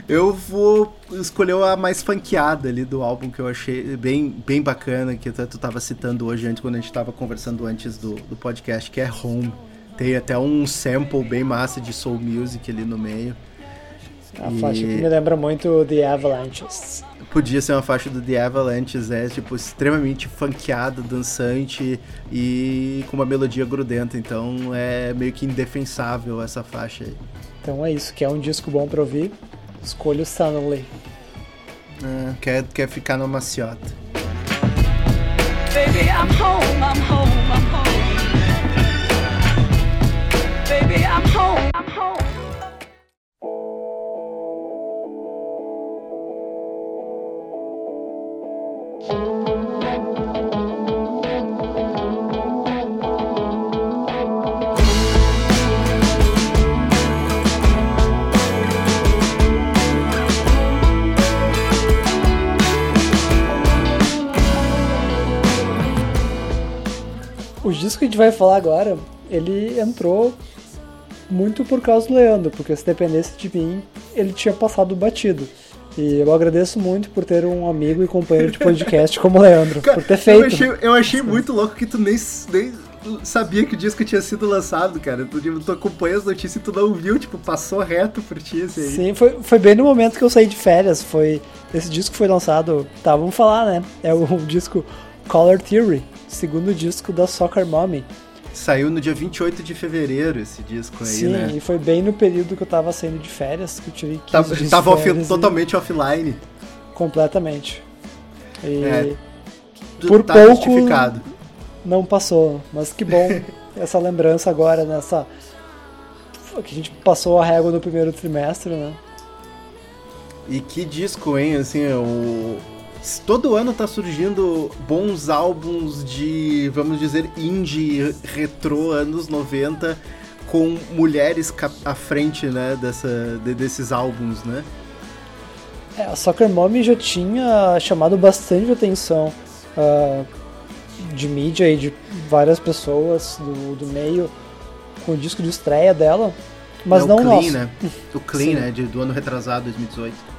Speaker 1: eu vou escolher a mais funkeada ali do álbum que eu achei bem, bem bacana, que tu, tu tava citando hoje, antes, quando a gente tava conversando antes do, do podcast, que é Home. Tem até um sample bem massa de soul music ali no meio.
Speaker 2: A e... faixa que me lembra muito The Avalanches.
Speaker 1: Podia ser uma faixa do The Avalanches, é tipo extremamente funkeada, dançante e com uma melodia grudenta, então é meio que indefensável essa faixa aí.
Speaker 2: Então é isso, quer um disco bom pra ouvir? Escolha o Stanley.
Speaker 1: É, quer, quer ficar no maciota.
Speaker 4: Baby, I'm home, I'm home, I'm home. baby, I'm home. I'm home.
Speaker 2: Disco que a gente vai falar agora, ele entrou muito por causa do Leandro, porque se dependesse de mim, ele tinha passado batido. E eu agradeço muito por ter um amigo e companheiro de podcast como o Leandro, Cara, por ter feito. Eu
Speaker 1: achei, eu achei muito louco que tu nem, nem sabia que o disco tinha sido lançado, cara. Tu, tipo, tu acompanha as notícias e tu não viu, tipo, passou reto por ti assim.
Speaker 2: Sim, foi, foi bem no momento que eu saí de férias. Foi. Esse disco foi lançado. Tá, vamos falar, né? É o, o disco Color Theory, segundo disco da Soccer Mommy.
Speaker 1: Saiu no dia 28 de fevereiro esse disco aí,
Speaker 2: Sim,
Speaker 1: né?
Speaker 2: Sim, e foi bem no período que eu tava saindo de férias, que eu tirei 15
Speaker 1: tava, Tava off, totalmente offline.
Speaker 2: Completamente. E é, por tá pouco não passou, mas que bom essa lembrança agora nessa que a gente passou a régua no primeiro trimestre, né?
Speaker 1: E que disco, hein? Assim, o, todo ano tá surgindo bons álbuns de, vamos dizer, indie retrô anos 90 com mulheres à frente, né, dessa, de, desses álbuns, né?
Speaker 2: É, a Soccer Mommy já tinha chamado bastante atenção uh, de mídia e de várias pessoas do, do meio com o disco de estreia dela, mas é, não o
Speaker 1: Clean,
Speaker 2: nosso.
Speaker 1: né? O Clean, Sim. né, de, do ano retrasado, 2018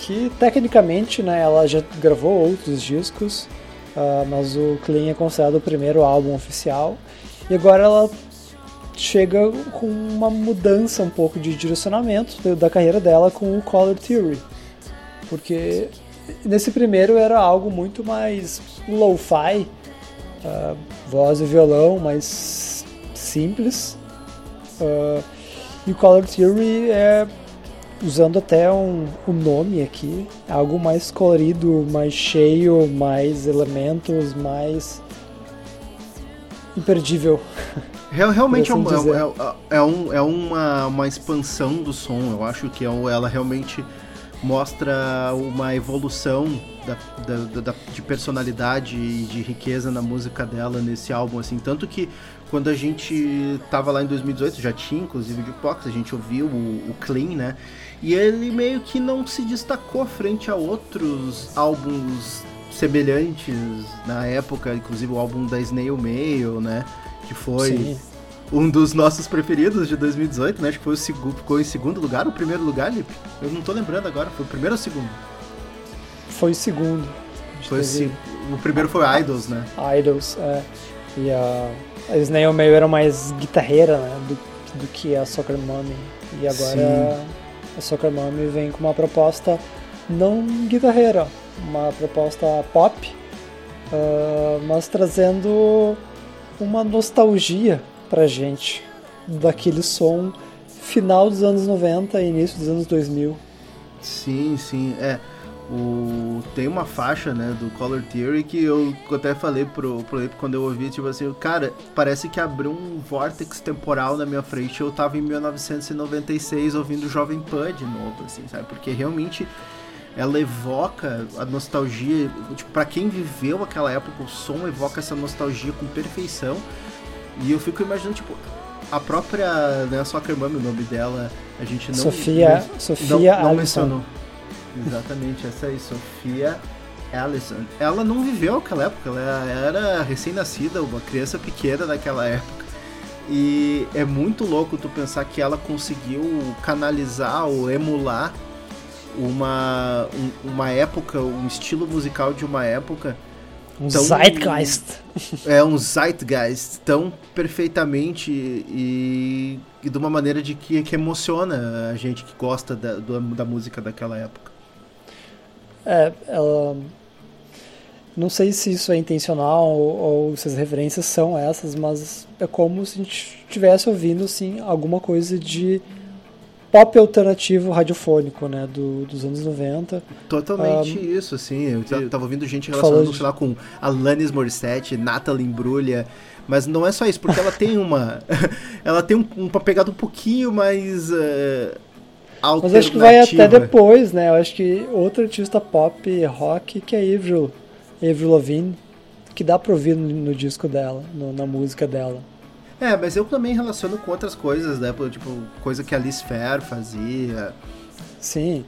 Speaker 2: que tecnicamente né, ela já gravou outros discos, uh, mas o Clean é considerado o primeiro álbum oficial. E agora ela chega com uma mudança um pouco de direcionamento da carreira dela com o Color Theory. Porque nesse primeiro era algo muito mais lo-fi, uh, voz e violão, mais simples. Uh, e o Color Theory é usando até um, um nome aqui, algo mais colorido, mais cheio, mais elementos, mais imperdível.
Speaker 1: Real- Realmente é, um-
Speaker 2: assim
Speaker 1: é, é- é um- é uma, uma expansão do som. Eu acho que é um- ela realmente mostra uma evolução da- da- da- de personalidade e de riqueza na música dela nesse álbum. assim Tanto que quando a gente tava lá em 2018, já tinha inclusive de Pox, a gente ouviu o, o Clean, né? E ele meio que não se destacou frente a outros álbuns semelhantes na época, inclusive o álbum da Snail Mail, né? Que foi
Speaker 2: Sim.
Speaker 1: um dos nossos preferidos de 2018, né? Acho que foi o segundo, ficou em segundo lugar, o primeiro lugar, Lipe? Eu não tô lembrando agora, foi o primeiro ou o segundo?
Speaker 2: Foi o segundo.
Speaker 1: Foi se- o primeiro foi Idols, né?
Speaker 2: Idols, é. E a, a Snail Mail era mais guitarreira, né? Do, do que a Soccer Mommy. E agora a Soccer Mommy vem com uma proposta não guitarreira, uma proposta pop, ah, mas trazendo uma nostalgia pra gente daquele som final dos anos 90 e início dos anos 2000.
Speaker 1: Sim, sim, é. O, tem uma faixa, né, do Color Theory que eu até falei pro, pro Lipe quando eu ouvi, tipo assim, cara, parece que abriu um vórtex temporal na minha frente. Eu tava em 1996 ouvindo Jovem Pan de novo, assim, sabe? Porque realmente ela evoca a nostalgia, tipo, pra quem viveu aquela época, o som evoca essa nostalgia com perfeição. E eu fico imaginando, tipo, a própria, né, Soccer Mom, o nome dela, a gente não...
Speaker 2: Sofia,
Speaker 1: não-
Speaker 2: Sofia
Speaker 1: não, não
Speaker 2: Alisson.
Speaker 1: mencionou. Exatamente, essa aí, Sofia Allison. Ela não viveu aquela época, ela era recém-nascida, uma criança pequena naquela época. E é muito louco tu pensar que ela conseguiu canalizar ou emular uma, um- uma época, um estilo musical de uma época
Speaker 2: Um
Speaker 1: Então-
Speaker 2: Zeitgeist.
Speaker 1: é um zeitgeist tão perfeitamente e, e de uma maneira de que, que emociona a gente que gosta da, do- da música daquela época.
Speaker 2: É, ela. Não sei se isso é intencional ou, ou se as referências são essas, mas é como se a gente estivesse ouvindo assim, alguma coisa de pop alternativo radiofônico, né? do- dos anos 90.
Speaker 1: Totalmente isso, assim. Eu tava ouvindo gente relacionando,
Speaker 2: de-
Speaker 1: sei lá, com Alanis Morissette, Natalie Imbruglia. Mas não é só isso, porque ela tem uma. ela tem um, uma pegada um pouquinho mais. Uh,
Speaker 2: Mas acho que vai até depois, né? Eu acho que outra artista pop rock que é a Avril, Avril Lavigne, que dá pra ouvir no, no disco dela, no- na música dela.
Speaker 1: É, mas eu também relaciono com outras coisas, né? Tipo, coisa que a Liz Fair fazia.
Speaker 2: Sim.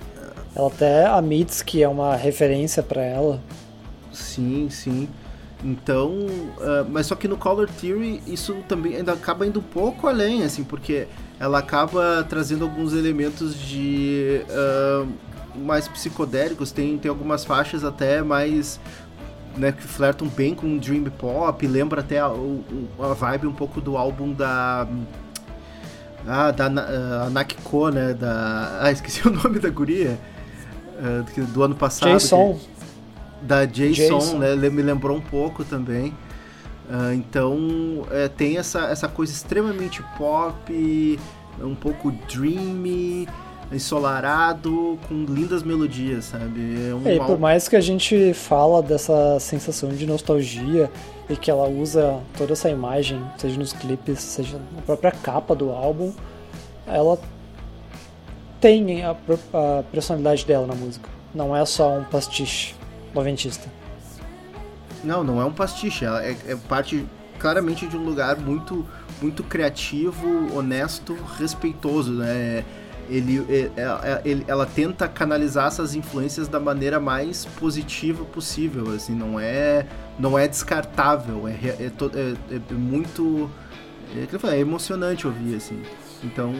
Speaker 2: Ela até a Mitski é uma referência pra ela.
Speaker 1: Sim, sim. Então, ah, mas só que no Color Theory isso também ainda acaba indo um pouco além, assim, porque ela acaba trazendo alguns elementos de ah, mais psicodélicos, tem, tem algumas faixas até mais né, que flertam bem com dream pop, lembra até a, a vibe um pouco do álbum da ah, da ah, Nakiko, né, da ah, esqueci o nome da guria ah, do, ano passado. que-
Speaker 2: Jason.
Speaker 1: da Jason,
Speaker 2: Jason.
Speaker 1: né? Me lembrou um pouco também. Ah, então é, tem essa, essa coisa extremamente pop, um pouco dreamy, ensolarado, com lindas melodias, sabe? É um
Speaker 2: É, e por mais que a gente fala dessa sensação de nostalgia e que ela usa toda essa imagem, seja nos clipes, seja na própria capa do álbum, ela tem a, a personalidade dela na música. Não é só um pastiche noventista.
Speaker 1: Não, não é um pastiche, ela é, é parte claramente de um lugar muito, muito criativo, honesto, respeitoso, né? Ele, é- é- ele- ela tenta canalizar essas influências da maneira mais positiva possível, assim, não é, não é descartável, é, é, é- é muito, é, é emocionante ouvir, assim. Então,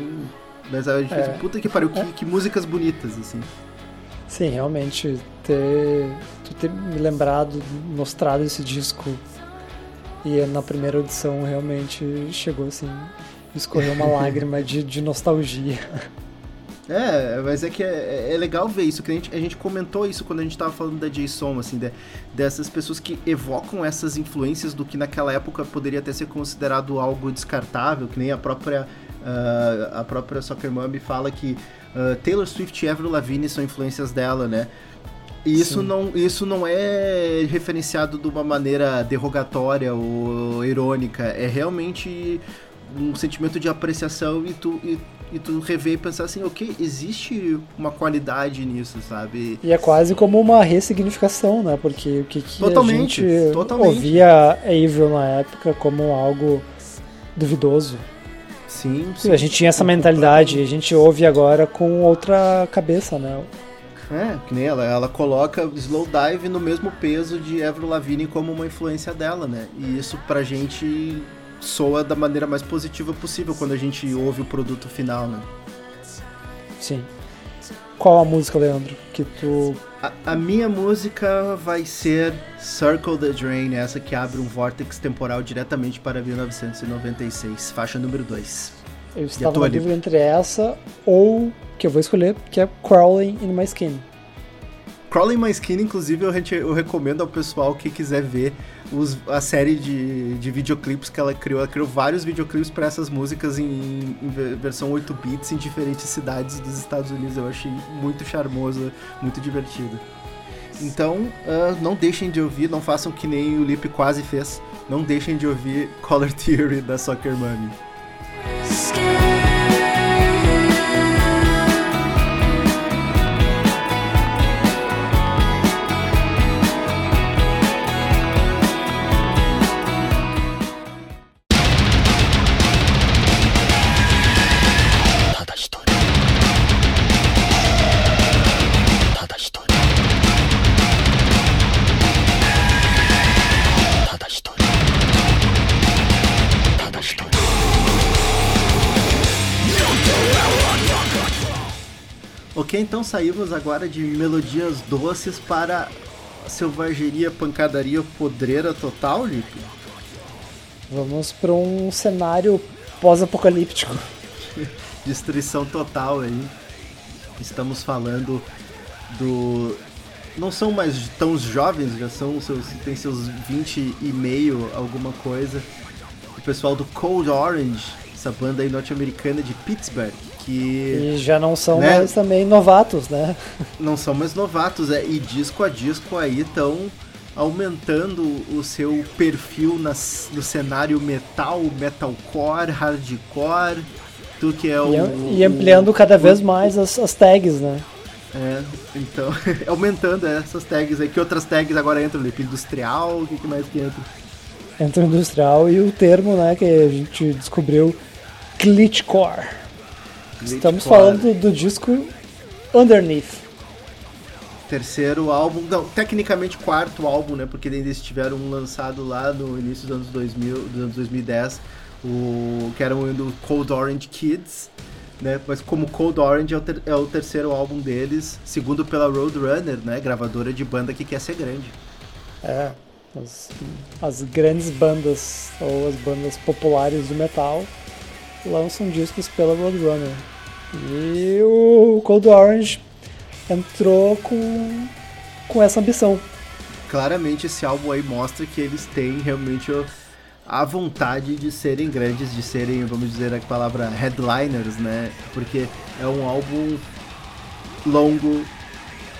Speaker 1: mas a gente
Speaker 2: É.
Speaker 1: puta que pariu, que, que músicas bonitas, assim.
Speaker 2: Sim, realmente ter, tu ter me lembrado, mostrado esse disco e na primeira audição realmente chegou assim, escorreu uma lágrima de, de nostalgia.
Speaker 1: É, mas é que é, é legal ver isso, que a gente, a gente comentou isso quando a gente tava falando da J-Som, assim, de, dessas pessoas que evocam essas influências do que naquela época poderia até ser considerado algo descartável, que nem a própria, uh, a própria Soccer Mommy fala que uh, Taylor Swift e Avril Lavigne são influências dela, né? E isso não, isso não é referenciado de uma maneira derrogatória ou irônica, é realmente um sentimento de apreciação e tu, e, e tu rever e pensar assim, ok, existe uma qualidade nisso, sabe?
Speaker 2: E é quase como uma ressignificação, né? Porque o que, que
Speaker 1: Totalmente,
Speaker 2: a gente
Speaker 1: totalmente.
Speaker 2: ouvia Evil na época como algo duvidoso.
Speaker 1: Sim,
Speaker 2: a gente tinha essa mentalidade e a gente ouve agora com outra cabeça, né?
Speaker 1: É, que nem ela, ela coloca Slow Dive no mesmo peso de Avril Lavigne como uma influência dela, né? E isso pra gente soa da maneira mais positiva possível quando a gente ouve o produto final, né?
Speaker 2: Sim. Qual a música, Leandro, que tu
Speaker 1: A, a minha música vai ser Circle the Drain, essa que abre um vórtex temporal diretamente para 1996, faixa número 2.
Speaker 2: eu estava na dúvida entre essa ou que eu vou escolher, que é Crawling in My Skin.
Speaker 1: Crawling My Skin, inclusive, eu, eu recomendo ao pessoal que quiser ver os- a série de, de videoclipes que ela criou. Ela criou vários videoclipes para essas músicas em, em ve- versão 8 bits em diferentes cidades dos Estados Unidos. Eu achei muito charmoso, muito divertido. Então, ah, não deixem de ouvir, não façam que nem o Lip quase fez. Não deixem de ouvir Color Theory da Soccer Mommy. Ok, então saímos agora de melodias doces para selvageria, pancadaria, podreira total, Lipe?
Speaker 2: Vamos para um cenário pós-apocalíptico.
Speaker 1: Destruição total aí. Estamos falando do. Não são mais tão jovens, já são seus. tem seus 20 e meio, alguma coisa. O pessoal do Cold Orange, essa banda aí norte-americana de Pittsburgh, que
Speaker 2: E já não são
Speaker 1: Né?
Speaker 2: mais também novatos, né?
Speaker 1: não são mais novatos, é, e disco a disco aí estão aumentando o seu perfil nas, no cenário metal, metalcore, hardcore, tu que é o...
Speaker 2: E, e ampliando cada vez mais as, as tags, né?
Speaker 1: É, então, aumentando essas tags aí. Que outras tags agora entram, Lipe? Industrial, o que, que mais que entra?
Speaker 2: Entre o industrial e o termo, né, que a gente descobriu, glitchcore. Estamos falando do disco Underneath.
Speaker 1: Terceiro álbum, não, tecnicamente quarto álbum, né? Porque eles tiveram um lançado lá no início dos anos 2000, dos anos 2010, o, que era o do Cold Orange Kids, né? Mas como Cold Orange é o, ter- é o terceiro álbum deles, segundo pela Roadrunner, né? Gravadora de banda que quer ser grande.
Speaker 2: É, as, as grandes bandas ou as bandas populares do metal lançam discos pela Roadrunner. E o Cold Orange entrou com, com essa ambição.
Speaker 1: claramente esse álbum aí mostra que eles têm realmente a vontade de serem grandes, de serem, vamos dizer a palavra headliners, né? Porque é um álbum longo,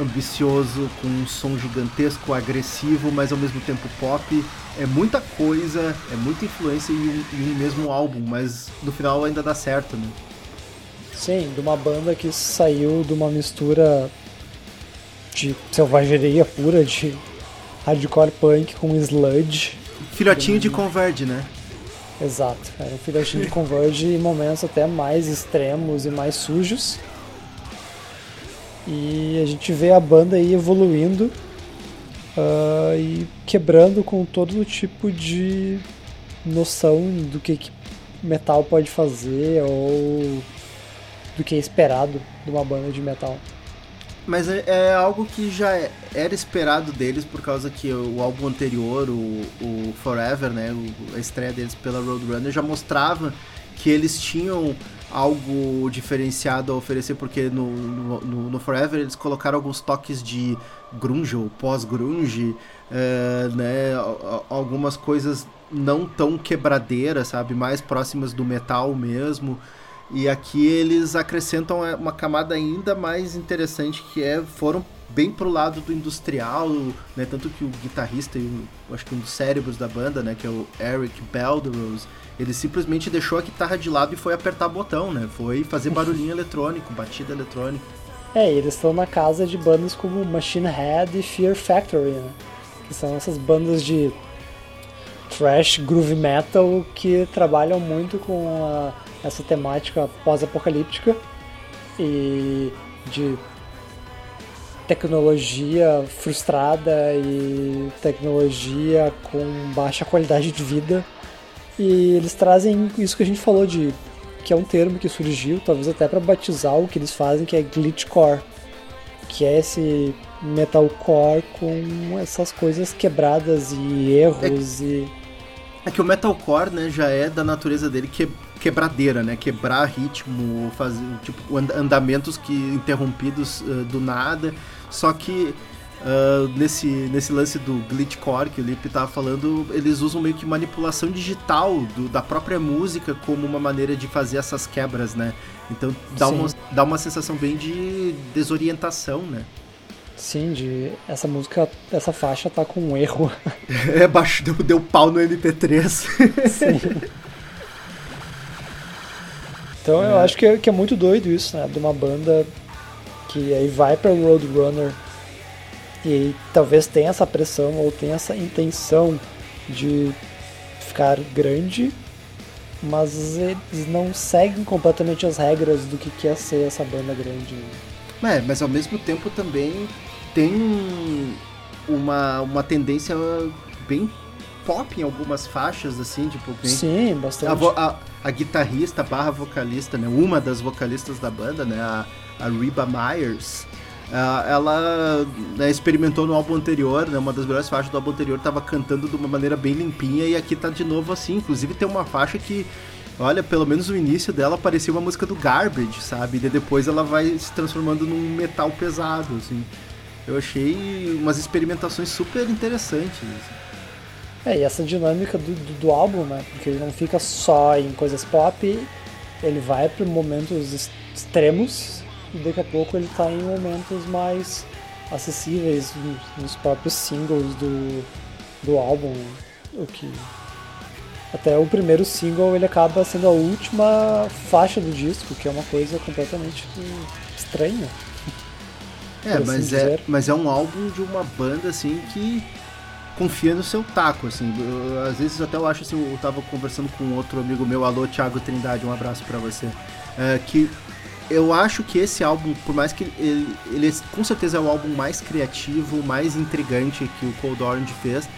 Speaker 1: ambicioso, com um som gigantesco, agressivo, mas ao mesmo tempo pop. É muita coisa, é muita influência em um, em um mesmo álbum, mas no final ainda dá certo, né?
Speaker 2: Sim, de uma banda que saiu de uma mistura de selvageria pura, de hardcore punk com sludge.
Speaker 1: Filhotinho de Converge, né?
Speaker 2: Exato, era um filhotinho de Converge em momentos até mais extremos e mais sujos. E a gente vê a banda aí evoluindo ah, e quebrando com todo tipo de noção do que, que metal pode fazer ou do que é esperado de uma banda de metal.
Speaker 1: Mas é, é algo que já é- era esperado deles, por causa que o álbum anterior, o, o Forever, né, a estreia deles pela Roadrunner, já mostrava que eles tinham algo diferenciado a oferecer, porque no, no, no- Forever eles colocaram alguns toques de grunge ou pós-grunge, eh, né? Algumas coisas não tão quebradeiras, sabe? Mais próximas do metal mesmo. E aqui eles acrescentam é, uma camada ainda mais interessante que é foram bem pro lado do industrial, né? Tanto que o guitarrista e o, acho que um dos cérebros da banda, né, que é o Eric Belderose, ele simplesmente deixou a guitarra de lado e foi apertar botão, né? Foi fazer barulhinho eletrônico, batida eletrônica.
Speaker 2: É, eles estão na casa de bandas como Machine Head e Fear Factory, né? Que são essas bandas de thrash groove metal que trabalham muito com a- essa temática pós-apocalíptica e de tecnologia frustrada e tecnologia com baixa qualidade de vida. E eles trazem isso que a gente falou de que é um termo que surgiu, talvez até para batizar o que eles fazem, que é glitchcore, que é esse metalcore com essas coisas quebradas e erros e
Speaker 1: É que o metalcore, né, já é da natureza dele que quebradeira, né? Quebrar ritmo, fazer tipo and- andamentos que interrompidos eh, do nada. Só que ah, nesse nesse lance do glitchcore que o Lipe tava falando, eles usam meio que manipulação digital do- da própria música como uma maneira de fazer essas quebras, né? Então dá
Speaker 2: Sim.
Speaker 1: uma, dá uma sensação bem de desorientação, né?
Speaker 2: sim, de essa música, essa faixa tá com um erro.
Speaker 1: É, baixo, deu, deu pau no MP3.
Speaker 2: Sim. Então eu acho que é, que é muito doido isso, né? De uma banda que aí vai pra Roadrunner e aí talvez tenha essa pressão ou tenha essa intenção de ficar grande, mas eles não seguem completamente as regras do que quer ser essa banda grande.
Speaker 1: É, mas ao mesmo tempo também tem um- uma, uma tendência bem pop em algumas faixas, assim, tipo, bem...
Speaker 2: Sim,
Speaker 1: A,
Speaker 2: bastante.
Speaker 1: vo- a- a guitarrista barra vocalista, né? Uma das vocalistas da banda, né? A, a Reba Myers. ah, ela né, experimentou no álbum anterior, né? Uma das melhores faixas do álbum anterior tava cantando de uma maneira bem limpinha e aqui tá de novo assim. Inclusive tem uma faixa que, olha, pelo menos o início dela parecia uma música do Garbage, sabe? E depois ela vai se transformando num metal pesado, assim. Eu achei umas experimentações super interessantes. assim.
Speaker 2: É, e essa dinâmica do, do, do álbum, né? Porque ele não fica só em coisas pop, ele vai para momentos ex- extremos e daqui a pouco ele tá em momentos mais acessíveis nos, próprios singles do, do álbum. O que. Até o primeiro single ele acaba sendo a última faixa do disco, que é uma coisa completamente estranha.
Speaker 1: É,
Speaker 2: assim
Speaker 1: mas é, mas é um álbum de uma banda assim que confia no seu taco, assim. Eu, às vezes até eu acho assim, eu tava conversando com outro amigo meu, alô Thiago Trindade, um abraço pra você, é, que eu acho que esse álbum, por mais que ele, ele com certeza é o álbum mais criativo, mais intrigante que o Cold Orange fez,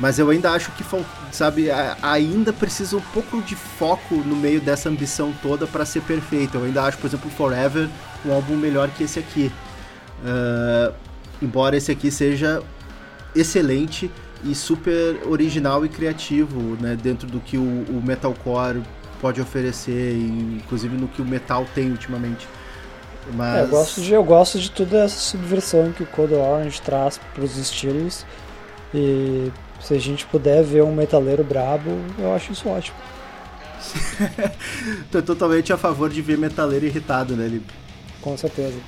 Speaker 1: mas eu ainda acho que, sabe, ainda precisa um pouco de foco no meio dessa ambição toda pra ser perfeito. Eu ainda acho, por exemplo, Forever um álbum melhor que esse aqui. Ah, embora esse aqui seja excelente e super original e criativo, né, dentro do que o, o metalcore pode oferecer, e inclusive no que o metal tem ultimamente. Mas
Speaker 2: É, eu, gosto de, eu gosto de toda essa subversão que o Code Orange traz para os estilos. E se a gente puder ver um metaleiro brabo, eu acho isso ótimo.
Speaker 1: tô totalmente a favor de ver metaleiro irritado, né, Lipe?
Speaker 2: Com certeza.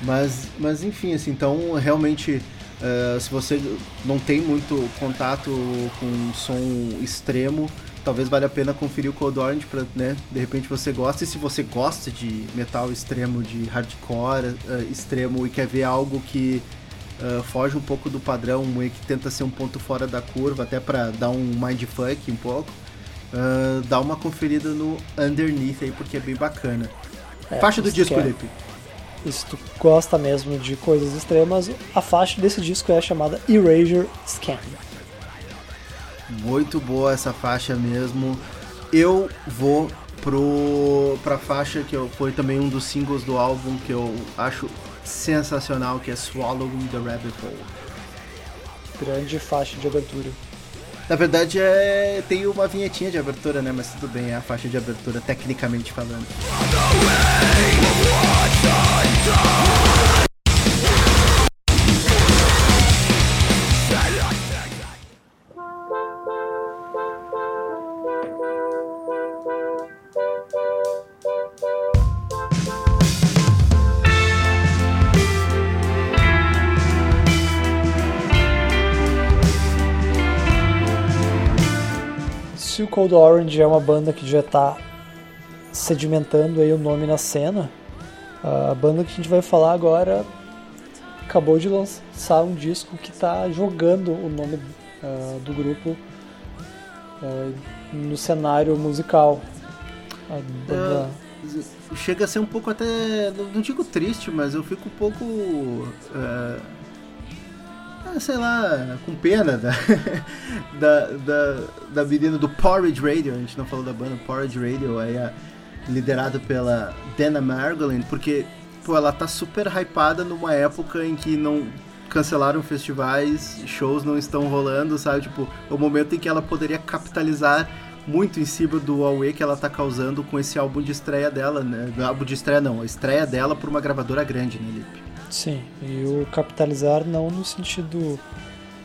Speaker 1: Mas, mas enfim, assim, então realmente, eh, se você não tem muito contato com som extremo, talvez valha a pena conferir o Cold Orange pra, né, de repente você gosta. E se você gosta de metal extremo, de hardcore eh, extremo e quer ver algo que eh, foge um pouco do padrão e que tenta ser um ponto fora da curva, até pra dar um mindfuck um pouco, dá uma conferida no Underneath aí, porque é bem bacana.
Speaker 2: É,
Speaker 1: Faixa do disco,
Speaker 2: quer-
Speaker 1: Felipe.
Speaker 2: E se tu gosta mesmo de coisas extremas, a faixa desse disco é chamada Erasure Scan.
Speaker 1: Muito boa essa faixa mesmo. Eu vou pro pra faixa que eu, foi também um dos singles do álbum que eu acho sensacional, que é Swallowing the Rabbit Hole.
Speaker 2: Grande faixa de abertura.
Speaker 1: Na verdade, é... tem uma vinhetinha de abertura, né? Mas tudo bem, é a faixa de abertura, tecnicamente falando.
Speaker 2: Cold Orange é uma banda que já está sedimentando aí o nome na cena, a banda que a gente vai falar agora acabou de lançar um disco que está jogando o nome ah, do grupo ah, no cenário musical. Banda,
Speaker 1: Chega a ser um pouco até. Não digo triste, mas eu fico um pouco. é, é, sei lá, com pena da, da, da, da menina do Porridge Radio. A gente não falou da banda Porridge Radio, aí a, liderado pela Dana Margolin, porque pô, ela tá super hypada numa época em que não cancelaram festivais, shows não estão rolando, sabe? Tipo, o momento em que ela poderia capitalizar muito em cima do Huawei que ela tá causando com esse álbum de estreia dela, né? Álbum de estreia não, a estreia dela por uma gravadora grande, né, Lipe?
Speaker 2: Sim, e o capitalizar não no sentido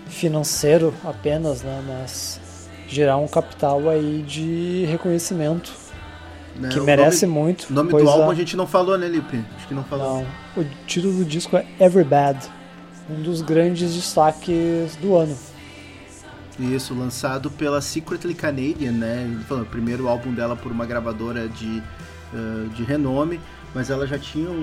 Speaker 2: financeiro apenas, né, mas gerar um capital aí de reconhecimento
Speaker 1: Né,
Speaker 2: que merece
Speaker 1: nome,
Speaker 2: muito.
Speaker 1: O nome do álbum
Speaker 2: a-
Speaker 1: a gente não falou, né, Lipe? Acho que não falou.
Speaker 2: Não, o título do disco é Every Bad, um dos grandes destaques do ano.
Speaker 1: Isso, lançado pela Secretly Canadian, né? O primeiro álbum dela por uma gravadora de, eh, de renome, mas ela já tinha um,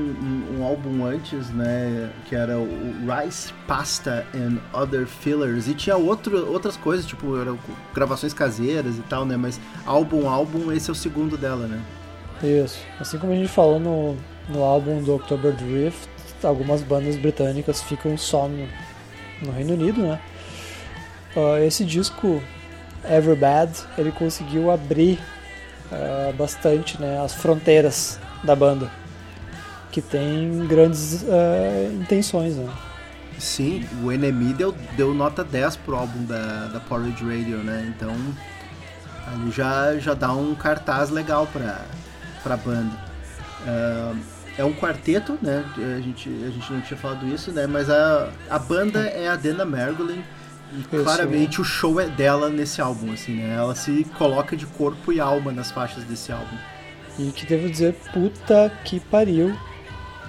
Speaker 1: um- um álbum antes, né? Que era o Rice, Pasta and Other Fillers, e tinha outro, outras coisas, tipo, eram gravações caseiras e tal, né? Mas álbum, álbum, esse é o segundo dela, né?
Speaker 2: Isso. Assim como a gente falou no, no álbum do October Drift, algumas bandas britânicas ficam só no, no Reino Unido, né? Ah, esse disco, Every Bad, ele conseguiu abrir ah, bastante né, as fronteiras da banda, que tem grandes ah, intenções, né?
Speaker 1: Sim, o NME deu, deu nota 10 pro álbum da, da Porridge Radio, né? Então, ali já, já dá um cartaz legal pra, pra banda. Ah, é um quarteto, né? A gente, a gente não tinha falado isso, né? Mas a, a banda é a Dana Margolin e
Speaker 2: Isso.
Speaker 1: claramente o show é dela nesse álbum, assim, né? Ela se coloca de corpo e alma nas faixas desse álbum.
Speaker 2: E que devo dizer, puta que pariu,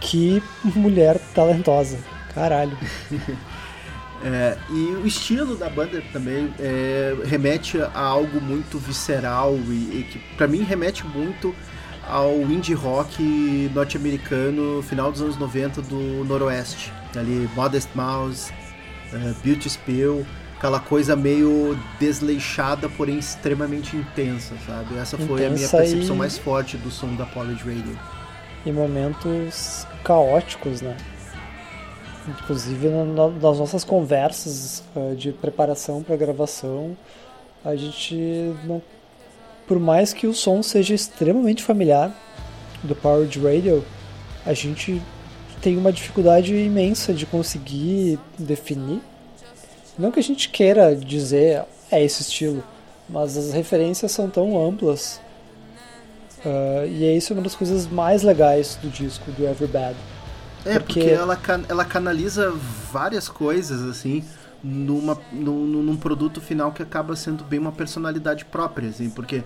Speaker 2: que mulher talentosa. Caralho.
Speaker 1: É, e o estilo da banda também é, remete a algo muito visceral e, e que pra mim remete muito ao indie rock norte-americano final dos anos 90 do noroeste ali Modest Mouse uh, Beauty Spill aquela coisa meio desleixada porém extremamente intensa sabe essa foi a minha
Speaker 2: Intensa
Speaker 1: percepção
Speaker 2: e-
Speaker 1: mais forte do som da Porridge Radio
Speaker 2: em momentos caóticos, né? Inclusive na- na- nas nossas conversas eh, de preparação para gravação, a gente não, por mais que o som seja extremamente familiar do Powered Radio, a gente tem uma dificuldade imensa de conseguir definir. Não que a gente queira dizer é esse estilo, mas as referências são tão amplas Uh, e é isso uma das coisas mais legais do disco do Every Bad.
Speaker 1: É, porque,
Speaker 2: Porque-
Speaker 1: ela, ela canaliza várias coisas, assim, numa, num, num produto final que acaba sendo bem uma personalidade própria, assim, porque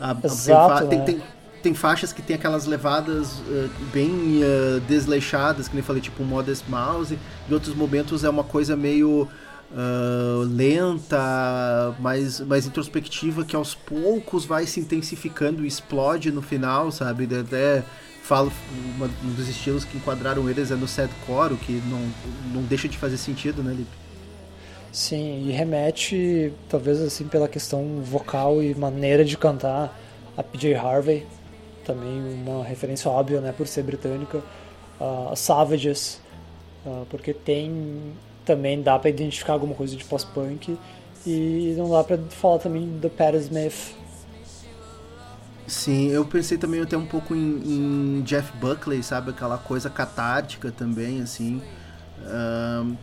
Speaker 1: a-
Speaker 2: Exato,
Speaker 1: tem,
Speaker 2: né?
Speaker 1: tem, tem faixas que tem aquelas levadas eh, bem eh, desleixadas, que nem falei, tipo Modest Mouse, e outros momentos é uma coisa meio ah, lenta, mais, mais introspectiva, que aos poucos vai se intensificando e explode no final, sabe? Até falo, uma- um dos estilos que enquadraram eles é no sadcore, o que não, não deixa de fazer sentido, né, Lipe?
Speaker 2: Sim, e remete, talvez assim, pela questão vocal e maneira de cantar, a PJ Harvey, também uma referência óbvia, né, por ser britânica, a Savages, ah, porque tem também dá pra identificar alguma coisa de pós-punk e não dá pra falar também do Pat Smith.
Speaker 1: Sim, eu pensei também até um pouco em, em Jeff Buckley, sabe? Aquela coisa catártica também, assim. ahn,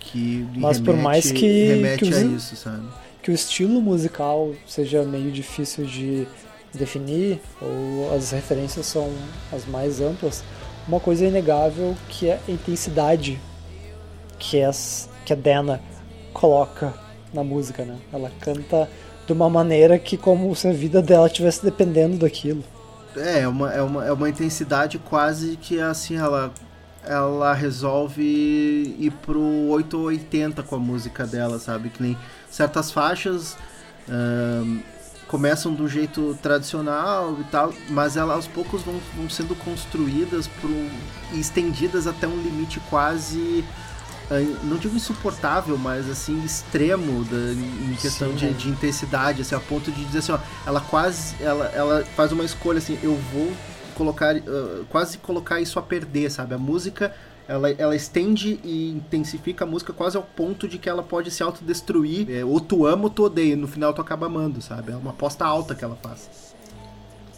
Speaker 1: que
Speaker 2: Mas por mais que-
Speaker 1: remete
Speaker 2: que
Speaker 1: a isso, sabe?
Speaker 2: que o estilo musical seja meio difícil de definir ou as referências são as mais amplas, uma coisa inegável que é a intensidade que, as, que a Dana coloca na música, né? Ela canta de uma maneira que como se a vida dela estivesse dependendo daquilo.
Speaker 1: É, é uma, é uma, é uma intensidade quase que assim, ela, ela resolve ir pro 880 com a música dela, sabe? Que nem certas faixas começam do jeito tradicional e tal, mas elas aos poucos vão, vão sendo construídas pro, e estendidas até um limite quase. Não digo insuportável, mas assim, extremo da, em questão
Speaker 2: Sim,
Speaker 1: de,
Speaker 2: né?
Speaker 1: de intensidade, assim, a ponto de dizer assim, ó, ela quase. Ela, ela faz uma escolha assim, eu vou colocar. ah, quase colocar isso a perder, sabe? A música ela, ela estende e intensifica a música quase ao ponto de que ela pode se autodestruir. É, ou tu ama ou tu odeia, e no final tu acaba amando, sabe? É uma aposta alta que ela faz.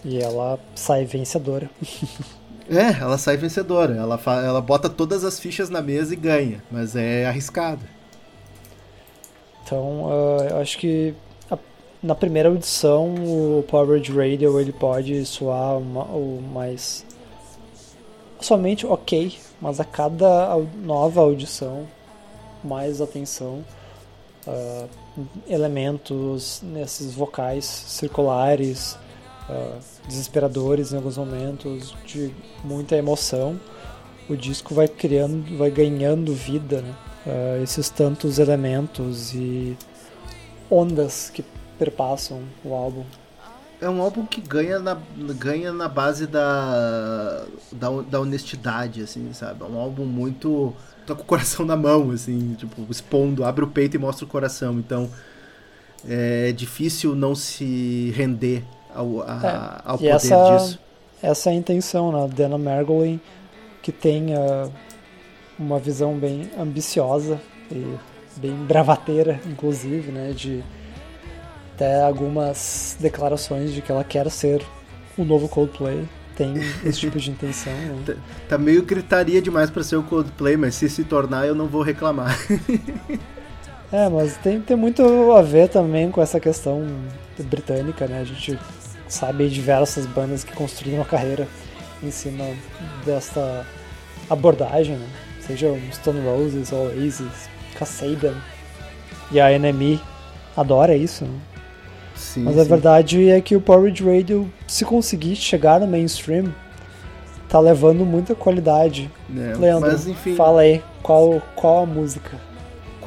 Speaker 2: E ela sai vencedora.
Speaker 1: É, ela sai vencedora. Ela, ela bota todas as fichas na mesa e ganha, mas é arriscado.
Speaker 2: Então, ah, eu acho que a- na primeira audição o Powered Radio ele pode soar uma, o mais somente ok, mas a cada nova audição mais atenção, ah, elementos nesses vocais circulares, ah, desesperadores em alguns momentos, de muita emoção, o disco vai criando, vai ganhando vida, né? Ah, esses tantos elementos e ondas que perpassam o álbum.
Speaker 1: É um álbum que ganha na, ganha na base da, da, da honestidade, assim, sabe? É um álbum muito. tá com o coração na mão, assim, tipo, expondo, abre o peito e mostra o coração. Então é difícil não se render ao, a- ao
Speaker 2: e
Speaker 1: poder
Speaker 2: essa,
Speaker 1: disso.
Speaker 2: essa é a intenção, né? Dana Margolin, que tem ah, uma visão bem ambiciosa e bem bravateira, inclusive, né? De até algumas declarações de que ela quer ser o novo Coldplay. Tem esse tipo de intenção, né?
Speaker 1: Tá- Tá meio gritaria demais pra ser o Coldplay, mas se se tornar eu não vou reclamar.
Speaker 2: É, mas tem, tem muito a ver também com essa questão britânica, né? A gente sabe diversas bandas que construíram uma carreira em cima desta abordagem, né? Seja o Stone Roses, Oasis, Kasabian e a NME adora isso, né?
Speaker 1: Sim,
Speaker 2: Mas a
Speaker 1: sim.
Speaker 2: verdade é que o Porridge Radio, se conseguir chegar no mainstream, tá levando muita qualidade.
Speaker 1: É,
Speaker 2: Leandro,
Speaker 1: mas enfim,
Speaker 2: fala aí, qual, qual a música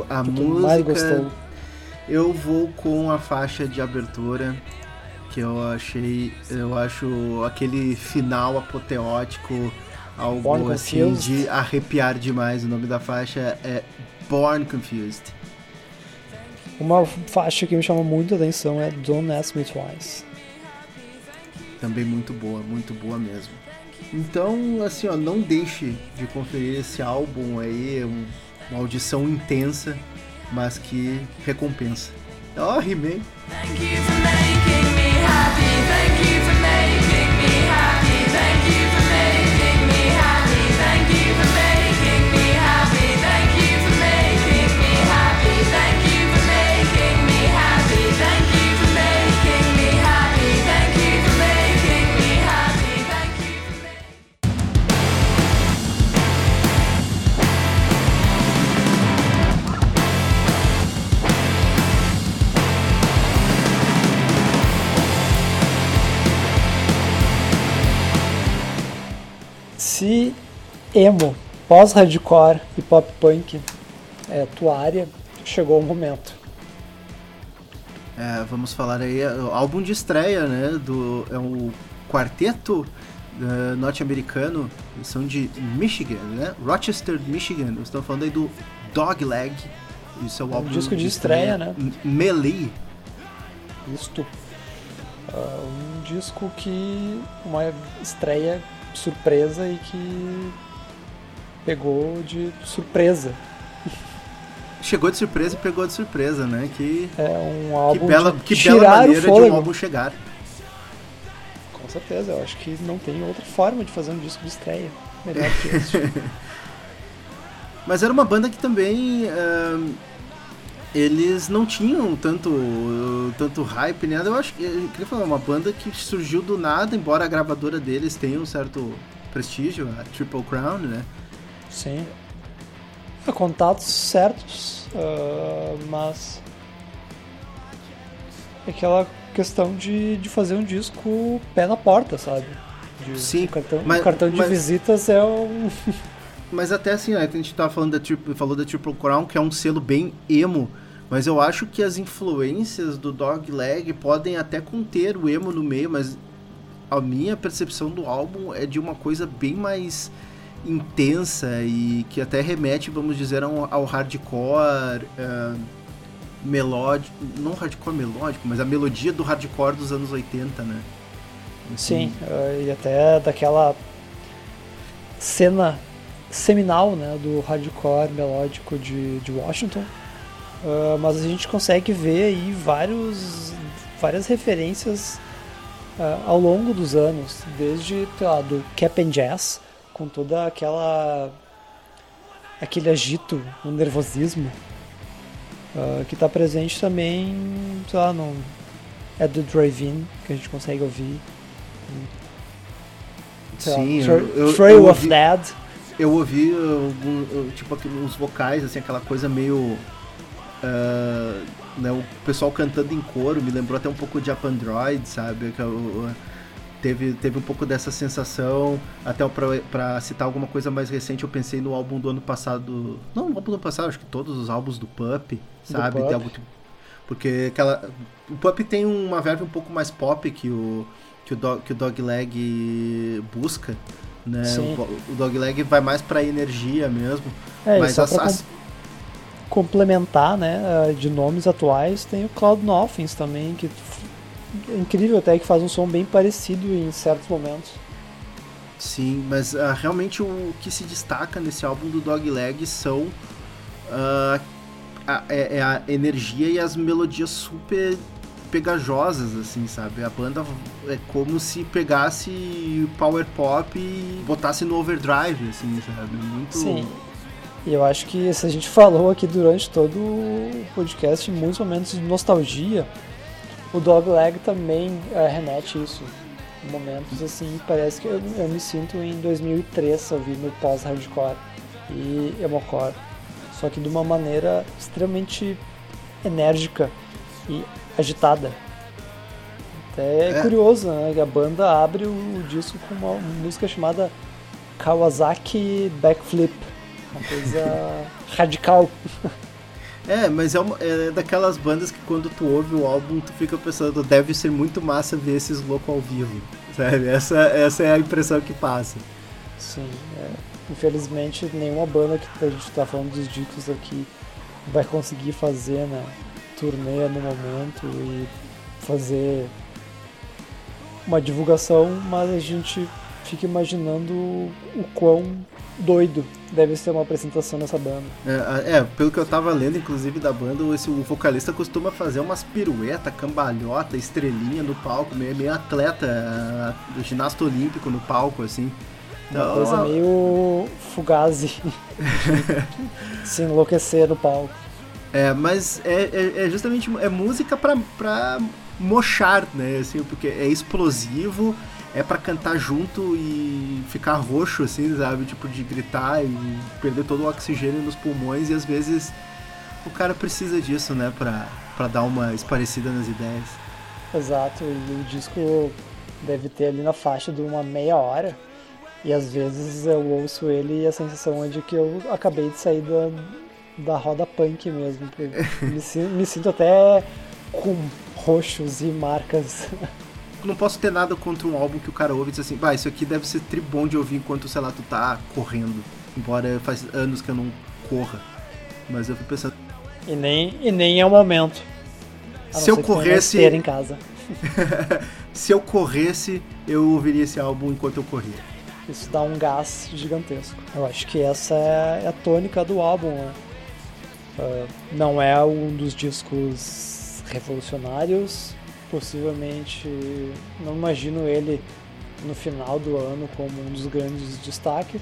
Speaker 1: a
Speaker 2: que tu mais
Speaker 1: música.
Speaker 2: gostou?
Speaker 1: Eu vou com a faixa de abertura que eu achei, eu acho aquele final apoteótico algo
Speaker 2: Born
Speaker 1: assim
Speaker 2: Confused.
Speaker 1: de arrepiar demais. O nome da faixa é Born Confused.
Speaker 2: Uma faixa que me chama muito a atenção é Don't Ask Me Twice.
Speaker 1: Também muito boa, muito boa mesmo. Então, assim, ó, não deixe de conferir esse álbum aí, um- uma audição intensa, mas que recompensa. Ó, rimei.
Speaker 4: Thank you for making me happy. Thank you
Speaker 2: emo, pós-hardcore e pop punk é tua área, chegou o momento.
Speaker 1: É, vamos falar aí, é, o álbum de estreia, né? Do, é um quarteto eh, norte-americano, são de Michigan, né? Rochester, Michigan. Estão falando aí do Dogleg. Isso é o
Speaker 2: Um
Speaker 1: álbum
Speaker 2: disco de estreia, né?
Speaker 1: M- Melee.
Speaker 2: Isto. Ah, um disco que. Uma estreia surpresa e que pegou de surpresa.
Speaker 1: Chegou de surpresa e pegou de surpresa, né? Que,
Speaker 2: É um
Speaker 1: que
Speaker 2: álbum
Speaker 1: bela, que bela
Speaker 2: tirar o
Speaker 1: maneira de um álbum chegar.
Speaker 2: Com certeza, eu acho que não tem outra forma de fazer um disco de estreia melhor que esse.
Speaker 1: Mas era uma banda que também ahn, eles não tinham tanto, tanto hype, né? Eu acho que eu queria falar, uma banda que surgiu do nada, embora a gravadora deles tenha um certo prestígio, a Triple Crown, né?
Speaker 2: Sim. Contatos certos, ah, mas. É aquela questão de, de fazer um disco pé na porta, sabe? De-
Speaker 1: Sim,
Speaker 2: o cartão,
Speaker 1: mas-
Speaker 2: cartão de
Speaker 1: mas-
Speaker 2: visitas é um.
Speaker 1: Mas até assim, né, a gente tava falando da Triple, falou da Triple Crown, que é um selo bem emo, mas eu acho que as influências do Dogleg podem até conter o emo no meio, mas a minha percepção do álbum é de uma coisa bem mais intensa e que até remete, vamos dizer, ao, ao hardcore ah, melódico, não hardcore melódico, mas a melodia do hardcore dos anos 80, né?
Speaker 2: Sim, ah, e até daquela cena seminal né, do hardcore melódico de, de Washington. Ah, mas a gente consegue ver aí vários, várias referências ah, ao longo dos anos, desde lá, do Cap and Jazz, com toda aquela aquele agito, o nervosismo, ah, que está presente também, sei lá, no é do Drive-In, que a gente consegue ouvir. Sei lá,
Speaker 1: Sim,
Speaker 2: Tra-
Speaker 1: eu, eu,
Speaker 2: Trail
Speaker 1: eu
Speaker 2: of
Speaker 1: ouvi-
Speaker 2: Dead.
Speaker 1: Eu ouvi algum, eu, tipo uns vocais, assim, aquela coisa meio. ah, né, o pessoal cantando em coro, me lembrou até um pouco de Up Android, sabe? Que eu- teve, teve um pouco dessa sensação. Até pra, pra citar alguma coisa mais recente, eu pensei no álbum do ano passado. Não, no álbum do ano passado, acho que todos os álbuns do Pup, sabe?
Speaker 2: Pup.
Speaker 1: Tem algo tipo- porque aquela. O Pup tem uma verve um pouco mais pop que o, que o, dog, que o Dogleg busca. Né?
Speaker 2: Sim.
Speaker 1: O, o Dogleg vai mais pra energia mesmo.
Speaker 2: É,
Speaker 1: mas as,
Speaker 2: pra
Speaker 1: as-
Speaker 2: complementar, né, ah, de nomes atuais, tem o Cloud Nothings também, que é incrível até que faz um som bem parecido em certos momentos.
Speaker 1: Sim, mas ah, realmente o que se destaca nesse álbum do Dogleg são ah, a, é, é a energia e as melodias super pegajosas, assim, sabe? A banda é como se pegasse power pop e botasse no overdrive, assim, sabe? Muito.
Speaker 2: Sim. E eu acho que se a gente falou aqui durante todo o podcast, em muitos momentos de nostalgia, o Dogleg também eh, remete isso. Momentos assim, parece que eu, eu me sinto em 2003 ouvindo pós-hardcore e emocore. Só que de uma maneira extremamente enérgica e agitada. Até é
Speaker 1: É.
Speaker 2: curioso, né? A banda abre o disco com uma música chamada Kawasaki Backflip. Uma coisa radical.
Speaker 1: É, mas é, uma- é daquelas bandas que quando tu ouve o álbum, tu fica pensando, deve ser muito massa ver esses loucos ao vivo, sabe? Essa, essa é a impressão que passa.
Speaker 2: Sim, é, infelizmente nenhuma banda que a gente tá falando dos discos aqui vai conseguir fazer, né? Turnê no momento e fazer uma divulgação, mas a gente fica imaginando o quão doido deve ser uma apresentação dessa banda.
Speaker 1: É, é, pelo que eu tava lendo, inclusive, da banda, esse, o vocalista costuma fazer umas pirueta, cambalhota, estrelinha no palco, meio, meio atleta, é, ginasta olímpico no palco, assim.
Speaker 2: Uma
Speaker 1: Então,
Speaker 2: coisa meio fugazi se enlouquecer no palco.
Speaker 1: É, mas é, é, é justamente é música pra, pra mochar, né? Assim, porque é explosivo, é pra cantar junto e ficar roxo, assim, sabe? Tipo, de gritar e perder todo o oxigênio nos pulmões e às vezes o cara precisa disso, né? Pra, pra dar uma esparecida nas ideias.
Speaker 2: Exato, e o disco deve ter ali na faixa de uma meia hora. E às vezes eu ouço ele e a sensação é de que eu acabei de sair da, da roda punk mesmo. Me, me sinto até com roxos e marcas.
Speaker 1: Não posso ter nada contra um álbum que o cara ouve e diz assim, bah, isso aqui deve ser tribom de ouvir enquanto, sei lá, tu tá correndo. Embora faz anos que eu não corra. Mas eu fico pensando,
Speaker 2: E nem, e nem é o momento.
Speaker 1: Se eu corresse-
Speaker 2: em casa.
Speaker 1: se eu corresse, eu ouviria esse álbum enquanto eu corria.
Speaker 2: Isso dá um gás gigantesco. Eu acho que essa é a tônica do álbum. né? Ah, não é um dos discos revolucionários. Possivelmente, não imagino ele no final do ano como um dos grandes destaques.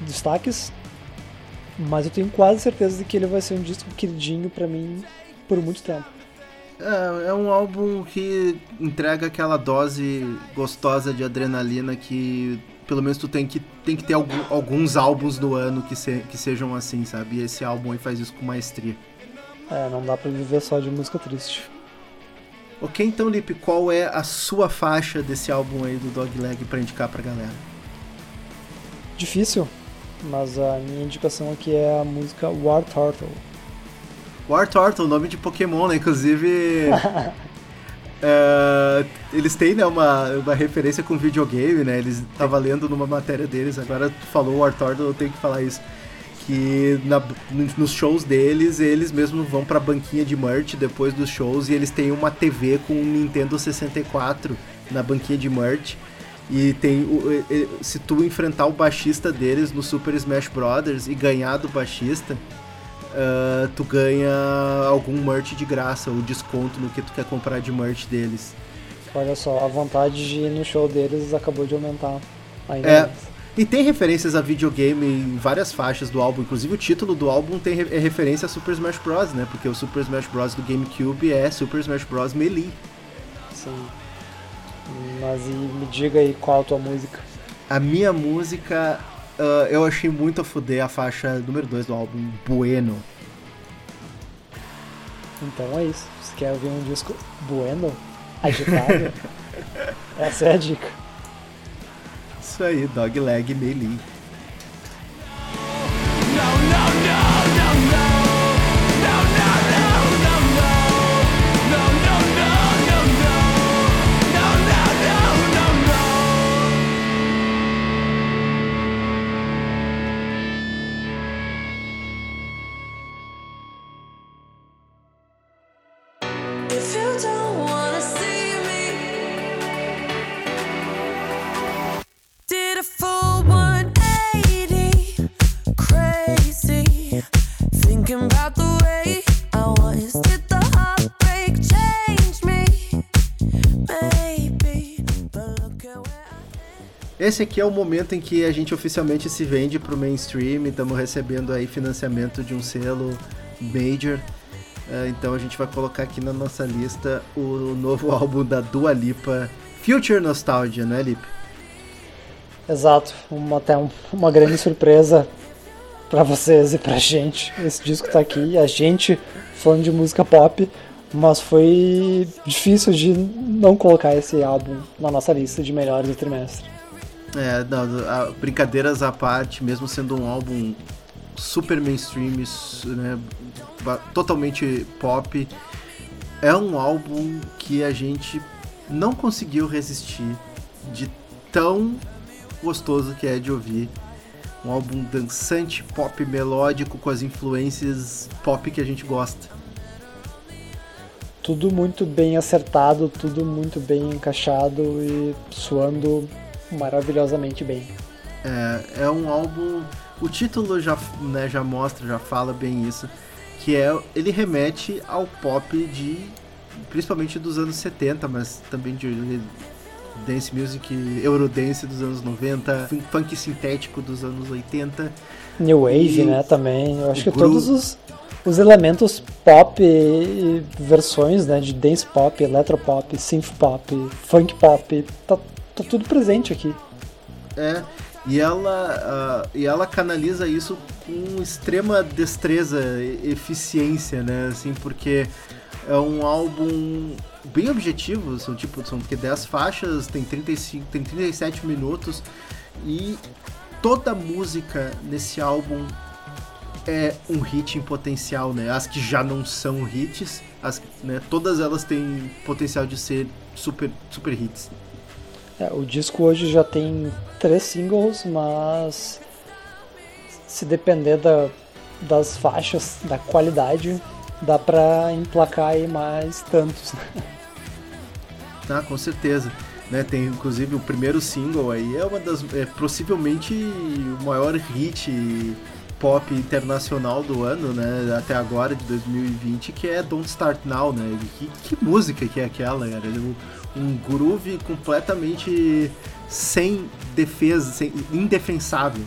Speaker 2: destaques Mas eu tenho quase certeza de que ele vai ser um disco queridinho pra mim por muito tempo.
Speaker 1: É, é um álbum que entrega aquela dose gostosa de adrenalina que pelo menos tu tem que, tem que ter alguns álbuns no ano que, se- que sejam assim, sabe? E esse álbum aí faz isso com maestria.
Speaker 2: É, não dá pra viver só de música triste.
Speaker 1: Ok, então, Lipe, qual é a sua faixa desse álbum aí do Dogleg pra indicar pra galera?
Speaker 2: Difícil, mas a minha indicação aqui é a música War Turtle.
Speaker 1: War Turtle, nome de Pokémon, né? Inclusive. é, eles têm né, uma, uma referência com videogame, né? Eles tava lendo numa matéria deles, agora tu falou War Turtle, eu tenho que falar isso. Que na- nos shows deles, eles mesmos vão pra banquinha de merch depois dos shows e eles têm uma TV com um Nintendo 64 na banquinha de merch. E tem se tu enfrentar o baixista deles no Super Smash Brothers e ganhar do baixista, ah, tu ganha algum merch de graça, ou desconto no que tu quer comprar de merch deles.
Speaker 2: Olha só, a vontade de ir no show deles acabou de aumentar ainda
Speaker 1: É.
Speaker 2: mais.
Speaker 1: E tem referências a videogame em várias faixas do álbum, inclusive o título do álbum tem é referência a Super Smash Bros, né? Porque o Super Smash Bros do GameCube é Super Smash Bros Melee.
Speaker 2: Sim. Mas e me diga aí qual a tua música.
Speaker 1: A minha música, ah, eu achei muito a fuder a faixa número 2 do álbum, Bueno.
Speaker 2: Então é isso. Você quer ouvir um disco bueno, agitado? Essa é a dica.
Speaker 1: Isso aí, Dogleg Melee.
Speaker 4: If
Speaker 1: Esse aqui é o momento em que a gente oficialmente se vende pro mainstream, estamos recebendo aí financiamento de um selo major. Eh, então a gente vai colocar aqui na nossa lista o novo álbum da Dua Lipa, Future Nostalgia, né, Lipe?
Speaker 2: Exato. Uma, até um- uma grande surpresa pra vocês e pra gente. Esse disco tá aqui, a gente falando de música pop, mas foi difícil de não colocar esse álbum na nossa lista de melhores do trimestre.
Speaker 1: É, não, a- brincadeiras à parte, mesmo sendo um álbum super mainstream, né, totalmente pop, é um álbum que a gente não conseguiu resistir de tão gostoso que é de ouvir. Um álbum dançante, pop melódico, com as influências pop que a gente gosta.
Speaker 2: Tudo muito bem acertado, tudo muito bem encaixado e suando maravilhosamente bem.
Speaker 1: É, é um álbum. O título já, né, já mostra, já fala bem isso. Que é. Ele remete ao pop de. Principalmente dos anos 70, mas também de dance music, eurodance dos anos 90, fun- funk sintético dos anos 80.
Speaker 2: New Wave,
Speaker 1: E
Speaker 2: né, também. Eu acho que
Speaker 1: groove-
Speaker 2: todos os, os elementos pop e versões, né, de dance pop, electropop, synth pop, funk pop, tá, tá tudo presente aqui.
Speaker 1: É, e ela, ah, e ela canaliza isso com extrema destreza e eficiência, né? Assim, porque é um álbum bem objetivo, são tipo, são que 10 faixas, tem 35, tem 37 minutos e toda música nesse álbum é um hit em potencial, né? As que já não são hits, as, né? todas elas têm potencial de ser super, super hits.
Speaker 2: É, o disco hoje já tem três singles, mas se depender da, das faixas, da qualidade, dá pra emplacar aí mais tantos.
Speaker 1: Tá, com certeza. Né, tem inclusive o primeiro single aí, é uma das. É possivelmente o maior hit pop internacional do ano, né? Até agora, de 2020, que é Don't Start Now, né? Que, que música que é aquela? Um, um groove completamente sem defesa, sem, indefensável.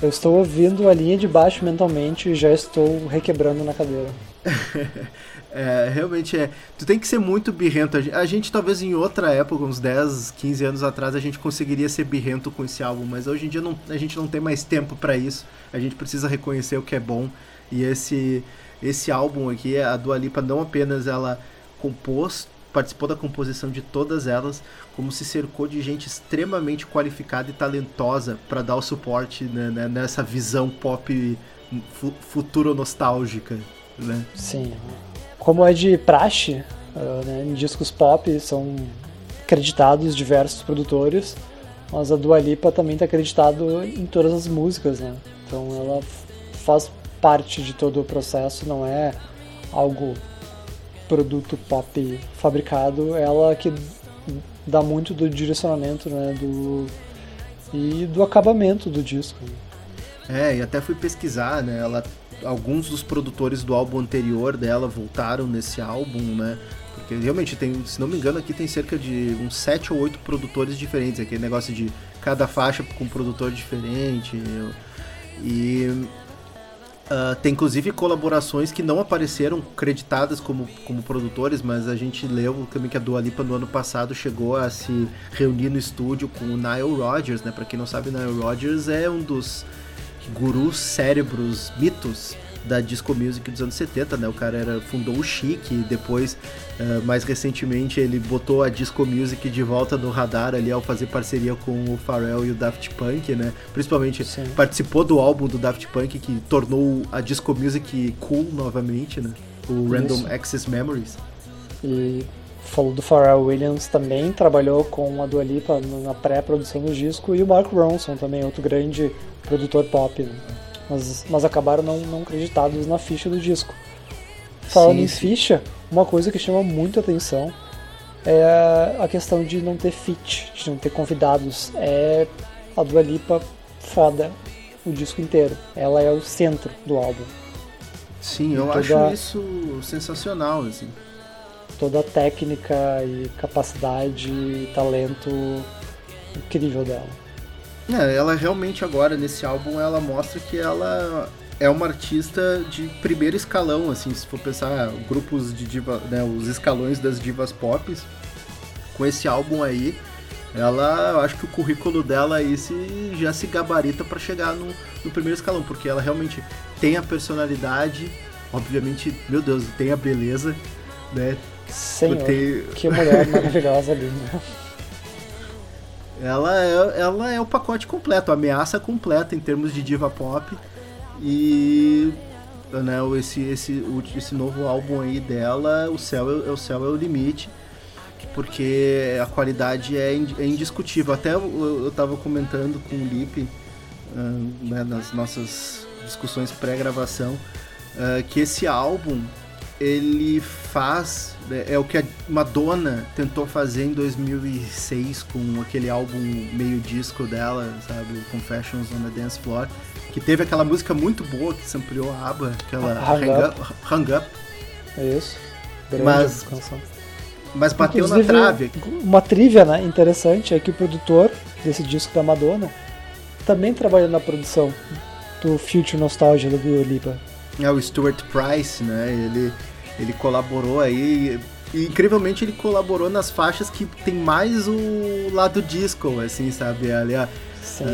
Speaker 2: Eu estou ouvindo a linha de baixo mentalmente e já estou requebrando na cadeira.
Speaker 1: É, realmente é. Tu tem que ser muito birrento. A gente, talvez em outra época, uns 10, 15 anos atrás, a gente conseguiria ser birrento com esse álbum, mas hoje em dia não, a gente não tem mais tempo para isso. A gente precisa reconhecer o que é bom. E esse esse álbum aqui, a Dua Lipa não apenas ela compôs, participou da composição de todas elas, como se cercou de gente extremamente qualificada e talentosa para dar o suporte né, né, nessa visão pop fu futuro nostálgica, né?
Speaker 2: Sim. Como é de praxe, uh, né, em discos pop são acreditados diversos produtores, mas a Dua Lipa também está acreditado em todas as músicas, né? Então ela faz parte de todo o processo, não é algo produto pop fabricado, ela que dá muito do direcionamento, né, do e do acabamento do disco.
Speaker 1: É, e até fui pesquisar, né? Ela, alguns dos produtores do álbum anterior dela voltaram nesse álbum, né? Porque realmente tem, se não me engano, aqui tem cerca de uns 7 ou 8 produtores diferentes, aquele negócio de cada faixa com um produtor diferente. E Uh, tem inclusive colaborações que não apareceram creditadas como, como produtores, mas a gente leu também que a Dua Lipa no ano passado chegou a se reunir no estúdio com o Nile Rodgers, né? Para quem não sabe, Nile Rodgers é um dos gurus cérebros, mitos da disco music dos anos 70, né? O cara era, fundou o Chic e depois, uh, mais recentemente, ele botou a disco music de volta no radar ali ao fazer parceria com o Pharrell e o Daft Punk, né? Principalmente
Speaker 2: Sim.
Speaker 1: participou do álbum do Daft Punk que tornou a disco music cool novamente, né? O Random
Speaker 2: Isso.
Speaker 1: Access Memories.
Speaker 2: E falou do Pharrell Williams também, trabalhou com a Dua Lipa na pré-produção do disco, e o Mark Ronson também, outro grande produtor pop, né? Mas, mas acabaram não, não acreditados na ficha do disco. Falando
Speaker 1: Sim,
Speaker 2: em
Speaker 1: sim.
Speaker 2: ficha, uma coisa que chama muito atenção é a questão de não ter feat, de não ter convidados. É a Dua Lipa foda o disco inteiro. Ela é o centro do álbum.
Speaker 1: Sim, eu
Speaker 2: Toda-
Speaker 1: acho isso sensacional, assim.
Speaker 2: toda a técnica e capacidade e talento incrível dela.
Speaker 1: É, ela realmente agora nesse álbum ela mostra que ela é uma artista de primeiro escalão, assim, se for pensar grupos de diva, né, os escalões das divas pop, com esse álbum aí, ela, eu acho que o currículo dela aí se, já se gabarita para chegar no, no primeiro escalão, porque ela realmente tem a personalidade, obviamente, meu Deus, tem a beleza, né?
Speaker 2: Senhor,
Speaker 1: Tem-
Speaker 2: que mulher maravilhosa ali, né?
Speaker 1: Ela é, ela é o pacote completo, a ameaça completa em termos de diva pop. E né, esse, esse, esse novo álbum aí dela, o céu é, o céu é o limite, porque a qualidade é, é indiscutível. Até eu, eu tava comentando com o Lipe ah, né, nas nossas discussões pré-gravação ah, que esse álbum ele faz né, é o que a Madonna tentou fazer em 2006 com aquele álbum meio disco dela, sabe, o Confessions on the Dance Floor, que teve aquela música muito boa que sampleou a aba, aquela
Speaker 2: Hung
Speaker 1: Hang
Speaker 2: Up.
Speaker 1: Up,
Speaker 2: É isso. Grande
Speaker 1: Mas-
Speaker 2: canção.
Speaker 1: mas bateu na trave.
Speaker 2: Uma trivia né, interessante é que o produtor desse disco da Madonna também trabalhou na produção do Future Nostalgia do Dua Lipa.
Speaker 1: É o Stuart Price, né? Ele, ele colaborou aí. E incrivelmente ele colaborou nas faixas que tem mais o lado disco, assim, sabe? Ali, ah,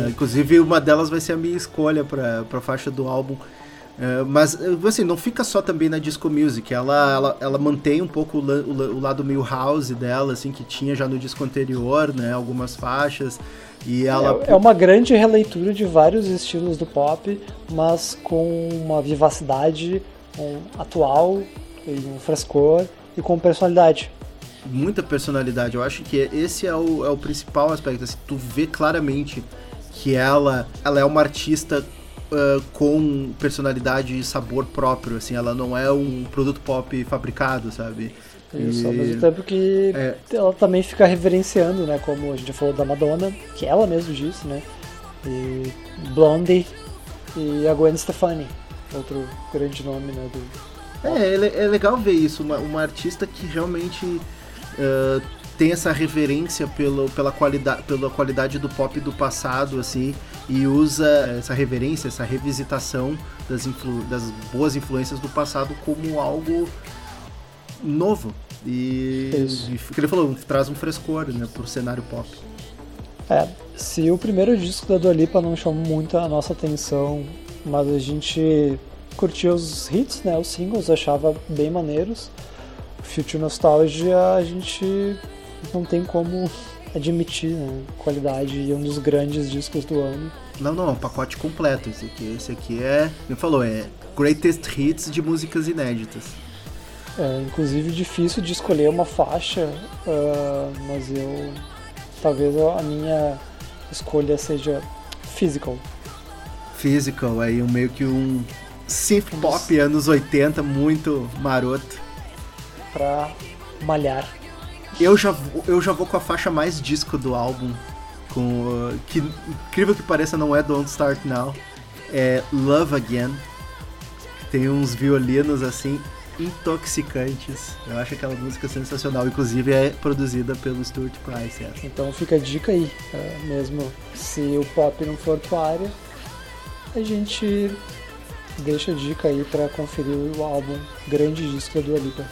Speaker 1: inclusive uma delas vai ser a minha escolha pra, pra faixa do álbum. Ah, mas, assim, não fica só também na disco music. Ela, ela, ela mantém um pouco o, la- o o lado meio house dela, assim, que tinha já no disco anterior, né? Algumas faixas. E ela.
Speaker 2: É, é uma grande releitura de vários estilos do pop, mas com uma vivacidade um, atual, e um frescor e com personalidade.
Speaker 1: muita personalidade. Eu acho que esse é o, é o principal aspecto. Assim, tu vê claramente que ela, ela é uma artista ah, com personalidade e sabor próprio. Assim, ela não é um produto pop fabricado, sabe?
Speaker 2: Isso,
Speaker 1: E-
Speaker 2: ao mesmo tempo que
Speaker 1: É.
Speaker 2: ela também fica reverenciando, né? Como a gente falou da Madonna, que ela mesmo disse, né? E Blondie e a Gwen Stefani, outro grande nome, né? Do...
Speaker 1: É, é, é legal ver isso, uma, uma artista que realmente ah, tem essa reverência pelo, pela, qualidade, pela qualidade do pop do passado, assim, e usa essa reverência, essa revisitação das, influ, das boas influências do passado como algo novo. E,
Speaker 2: Isso.
Speaker 1: e o que ele falou, traz um frescor né, pro cenário pop.
Speaker 2: É, se o primeiro disco da Dua Lipa não chamou muito a nossa atenção, mas a gente curtia os hits, né, os singles, achava bem maneiros. Future Nostalgia a gente não tem como admitir, né, qualidade e um dos grandes discos do ano.
Speaker 1: Não, não, é um pacote completo. Esse aqui, esse aqui é, como falou, é greatest hits de músicas inéditas.
Speaker 2: É, inclusive difícil de escolher uma faixa, ah, mas eu talvez a minha escolha seja Physical.
Speaker 1: Physical, aí meio que um synth pop anos 80, muito maroto.
Speaker 2: pra malhar.
Speaker 1: Eu já, vou- eu já vou com a faixa mais disco do álbum, com uh, que incrível que pareça não é Don't Start Now, é Love Again. Tem uns violinos assim intoxicantes. Eu acho aquela música sensacional, inclusive é produzida pelo Stuart Price. Essa.
Speaker 2: Então fica a dica aí, é, mesmo se o pop não for tua área, a gente deixa a dica aí pra conferir o álbum grande disco da Dua Lipa,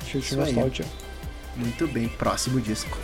Speaker 2: Future. Nostalgia.
Speaker 1: Muito bem, próximo disco.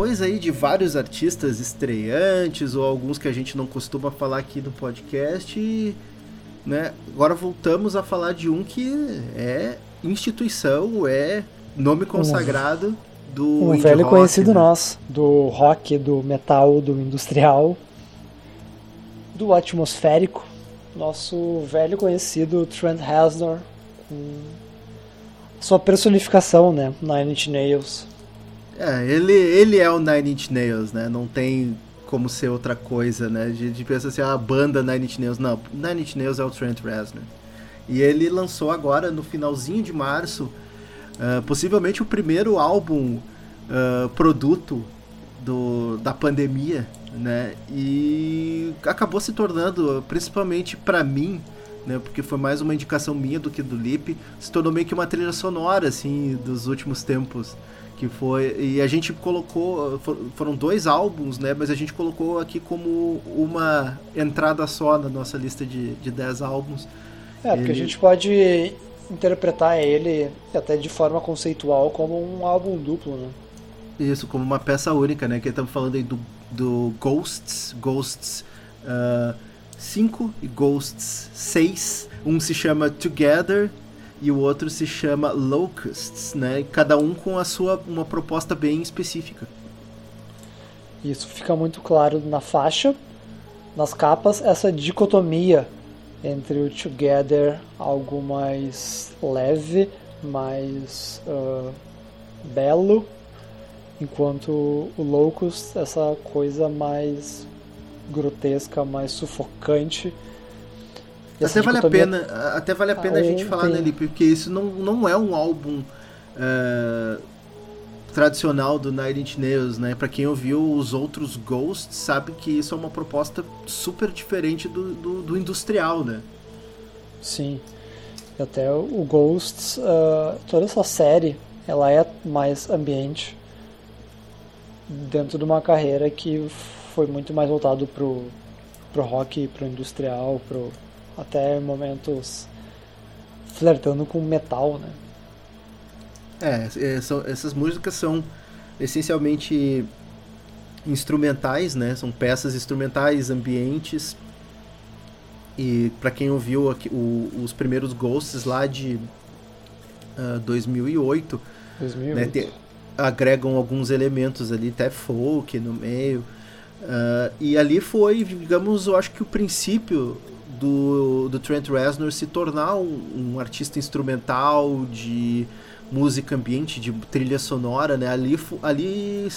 Speaker 1: Depois aí de vários artistas estreantes ou alguns que a gente não costuma falar aqui no podcast, né? Agora voltamos a falar de um que é instituição, é nome consagrado do
Speaker 2: Um velho
Speaker 1: rock,
Speaker 2: conhecido
Speaker 1: né?
Speaker 2: nosso, do rock, do metal, do industrial, do atmosférico, nosso velho conhecido Trent Reznor, com sua personificação, né, Nine Inch Nails.
Speaker 1: É, ele, ele é o Nine Inch Nails, né? Não tem como ser outra coisa, né? A gente pensa assim, ah, a banda Nine Inch Nails. Não, Nine Inch Nails é o Trent Reznor. E ele lançou agora, no finalzinho de março, ah, possivelmente o primeiro álbum ah, produto do, da pandemia, né? E acabou se tornando, principalmente pra mim, né? Porque foi mais uma indicação minha do que do Lip, se tornou meio que uma trilha sonora, assim, dos últimos tempos. Que foi. E a gente colocou. for- Foram dois álbuns, né? Mas a gente colocou aqui como uma entrada só na nossa lista de, de 10 álbuns.
Speaker 2: É, porque a
Speaker 1: Ele-
Speaker 2: gente pode interpretar ele até de forma conceitual como um álbum duplo, né?
Speaker 1: Isso, como uma peça única, né? Que estamos falando aí do, do Ghosts, Ghosts 5 e Ghosts 6. Um se chama Together e o outro se chama Locusts, né? Cada um com a sua uma proposta bem específica.
Speaker 2: Isso fica muito claro na faixa, nas capas, essa dicotomia entre o Together, algo mais leve, mais ah, belo, enquanto o Locust, essa coisa mais grotesca, mais sufocante.
Speaker 1: Até vale a
Speaker 2: dicotomia-
Speaker 1: pena, até vale a pena a
Speaker 2: Ah,
Speaker 1: gente falar
Speaker 2: tem-
Speaker 1: nele, porque isso não, não é um álbum é, tradicional do Nine Inch Nails, né? Pra quem ouviu os outros Ghosts, sabe que isso é uma proposta super diferente do, do, do industrial, né?
Speaker 2: Sim. Até o Ghosts, ah, toda essa série, ela é mais ambiente dentro de uma carreira que foi muito mais voltado pro, pro rock, pro industrial, pro até momentos flertando com metal, né?
Speaker 1: É, é, são- essas músicas são essencialmente instrumentais, né? São peças instrumentais, ambientes. E pra quem ouviu aqui, o- os primeiros Ghosts lá de ah, 2008,
Speaker 2: 2008.
Speaker 1: né, te- agregam alguns elementos ali, até folk no meio. Ah, e ali foi, digamos, eu acho que o princípio do, do Trent Reznor se tornar um, um artista instrumental de música ambiente, de trilha sonora, né? Ali, ali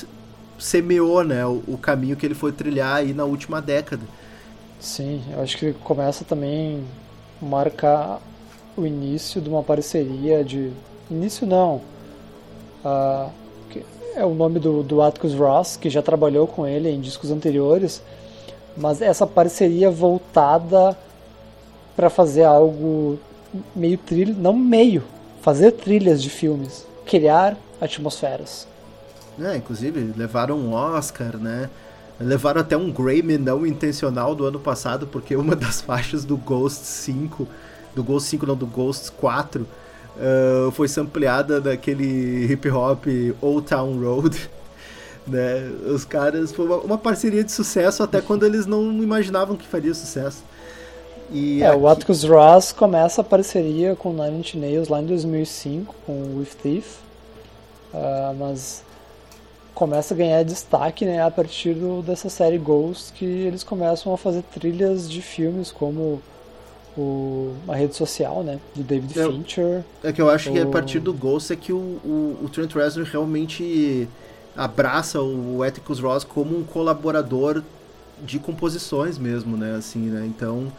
Speaker 1: semeou, né, o, o caminho que ele foi trilhar aí na última década.
Speaker 2: Sim, eu acho que começa também marcar o início de uma parceria de. Início não. Que é o nome do, do Atticus Ross, que já trabalhou com ele em discos anteriores, mas essa parceria voltada para fazer algo meio trilha, não meio, fazer trilhas de filmes, criar atmosferas.
Speaker 1: É, inclusive, levaram um Oscar, né? Levaram até um Grammy não intencional do ano passado, porque uma das faixas do Ghost 5, do Ghost 5 não, do Ghost 4, ah, foi sampleada daquele hip hop Old Town Road. Né? Os caras, foi uma, uma parceria de sucesso até quando eles não imaginavam que faria sucesso. E
Speaker 2: É, o
Speaker 1: aqui-
Speaker 2: Atticus Ross começa a parceria com Nine Inch Nails lá em 2005 com o With Thief, ah, mas começa a ganhar destaque né, a partir do- dessa série Ghost que eles começam a fazer trilhas de filmes como o, a rede social né, do David
Speaker 1: Eu-
Speaker 2: Fincher.
Speaker 1: É que eu acho que a
Speaker 2: O-
Speaker 1: partir do Ghost é que o, o, o Trent Reznor realmente abraça o Atticus Ross como um colaborador de composições mesmo, né? Assim, né? Então,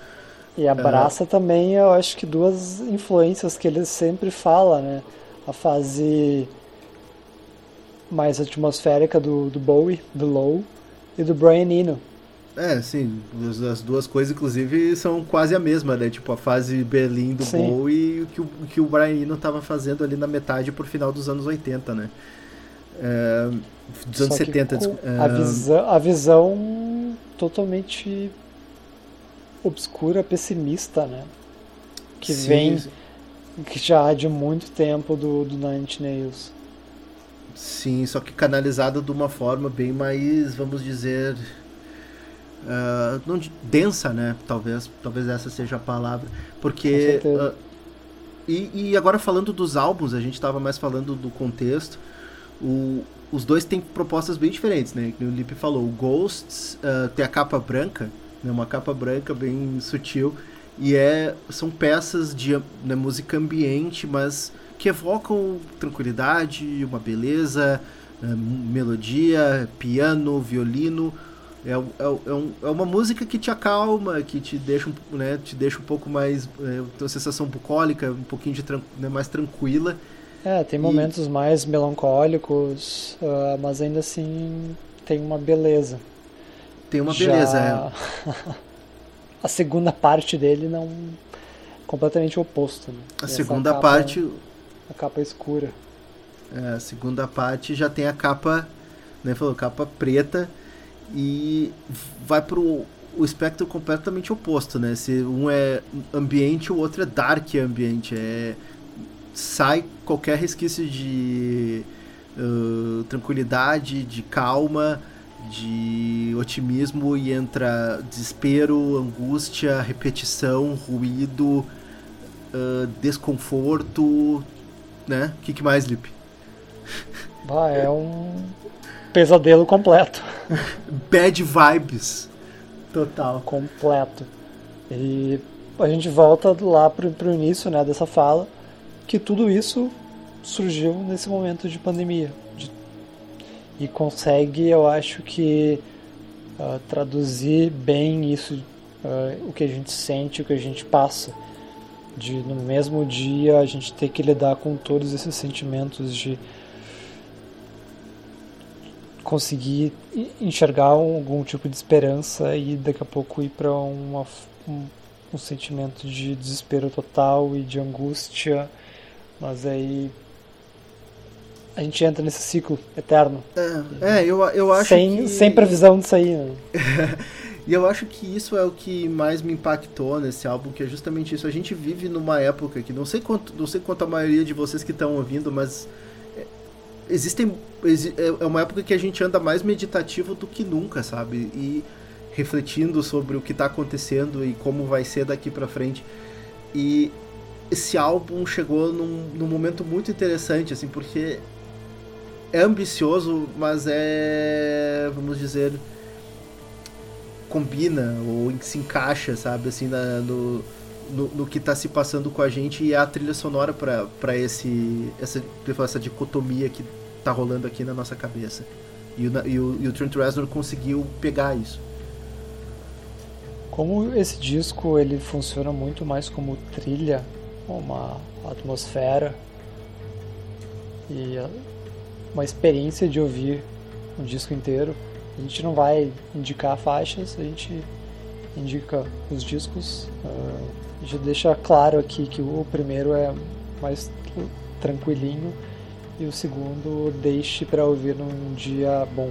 Speaker 2: E abraça também, eu acho que duas influências que ele sempre fala, né? A fase mais atmosférica do, do Bowie, do Low, e do Brian Eno.
Speaker 1: é, sim, as, as duas coisas, inclusive, são quase a mesma, né? Tipo, a fase Berlim do
Speaker 2: Sim.
Speaker 1: Bowie e o que o, que o Brian Eno tava fazendo ali na metade pro final dos anos 80, né? É, dos anos
Speaker 2: Só que
Speaker 1: 70,
Speaker 2: com
Speaker 1: desculpa.
Speaker 2: a,
Speaker 1: É,
Speaker 2: visão, a visão totalmente obscura, pessimista, né? Que
Speaker 1: sim,
Speaker 2: vem, que já há de muito tempo do, do Nine Nails.
Speaker 1: Sim, só que canalizada de uma forma bem mais, vamos dizer, ah, não de- densa, né? Talvez, talvez essa seja a palavra, porque ah, e, e agora falando dos álbuns, a gente estava mais falando do contexto. O- os dois têm propostas bem diferentes, né? O Lipe falou, o Ghosts ah, tem a capa branca, né? Uma capa branca bem sutil e é são peças de né, música ambiente, mas que evocam tranquilidade, uma beleza, eh, melodia, piano, violino. É, é, um- é, um- é uma música que te acalma, que te deixa, um- né, te deixa um pouco mais. É, tem uma sensação bucólica, um pouquinho de tran- né, mais tranquila.
Speaker 2: É, tem
Speaker 1: E-
Speaker 2: momentos mais melancólicos, ah, mas ainda assim tem uma beleza.
Speaker 1: Tem uma
Speaker 2: Já
Speaker 1: beleza. é.
Speaker 2: a segunda parte dele não completamente oposto. Né?
Speaker 1: A
Speaker 2: Essa
Speaker 1: segunda
Speaker 2: capa-
Speaker 1: parte.
Speaker 2: a capa escura.
Speaker 1: É, a segunda parte já tem a capa, né, falou, capa preta e vai pro o espectro completamente oposto, né? Se um é ambiente, o outro é dark ambiente, é sai qualquer resquício de uh, tranquilidade, de calma, de otimismo e entra desespero, angústia, repetição, ruído, uh, desconforto, né? O que, que mais, Lipe?
Speaker 2: Ah, é um pesadelo completo.
Speaker 1: Bad vibes. Total.
Speaker 2: completo. E a gente volta lá pro, pro início né, dessa fala, que tudo isso surgiu nesse momento de pandemia. E consegue, eu acho que, ah, traduzir bem isso, ah, o que a gente sente, o que a gente passa. De no mesmo dia a gente ter que lidar com todos esses sentimentos de conseguir enxergar algum tipo de esperança e daqui a pouco ir para um, um sentimento de desespero total e de angústia, mas aí a gente entra nesse ciclo eterno,
Speaker 1: É, é eu, eu acho
Speaker 2: sem,
Speaker 1: que...
Speaker 2: sem previsão de sair. Né?
Speaker 1: E eu acho que isso é o que mais me impactou nesse álbum, que é justamente isso. A gente vive numa época que não sei quanto, não sei quanto a maioria de vocês que estão ouvindo, mas existem exi- é é uma época que a gente anda mais meditativo do que nunca, sabe? E refletindo sobre o que tá acontecendo e como vai ser daqui pra frente. E esse álbum chegou num, num momento muito interessante, assim, porque é ambicioso, mas é, vamos dizer, combina ou se encaixa, sabe, assim, na- no, no, no que tá se passando com a gente e é a trilha sonora pra esse essa, essa dicotomia que tá rolando aqui na nossa cabeça. E o, e o, e o Trent Reznor conseguiu pegar isso.
Speaker 2: Como esse disco ele funciona muito mais como trilha, uma atmosfera e uma experiência de ouvir um disco inteiro. A gente não vai indicar faixas, a gente indica os discos. ah, a gente deixa claro aqui que o primeiro é mais tranquilinho e o segundo deixe para ouvir num dia bom.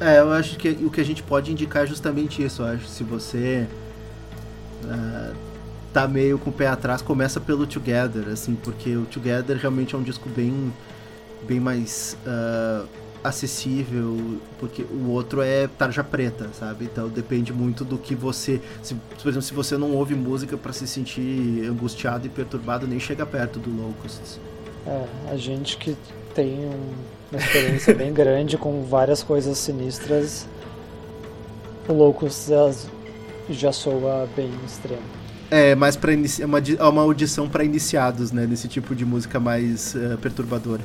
Speaker 1: É, eu acho que o que a gente pode indicar é justamente isso. Eu acho se você ah, tá meio com o pé atrás, começa pelo Together, assim, porque o Together realmente é um disco bem, bem mais ah, acessível, porque o outro é tarja preta, sabe? Então depende muito do que você, se, por exemplo, se você não ouve música pra se sentir angustiado e perturbado, nem chega perto do Locusts.
Speaker 2: É, a gente que tem um- uma experiência bem grande com várias coisas sinistras, o Loucos já soa bem extremo.
Speaker 1: É, mais para é uma, é uma audição pra iniciados, né, nesse tipo de música mais ah, perturbadora.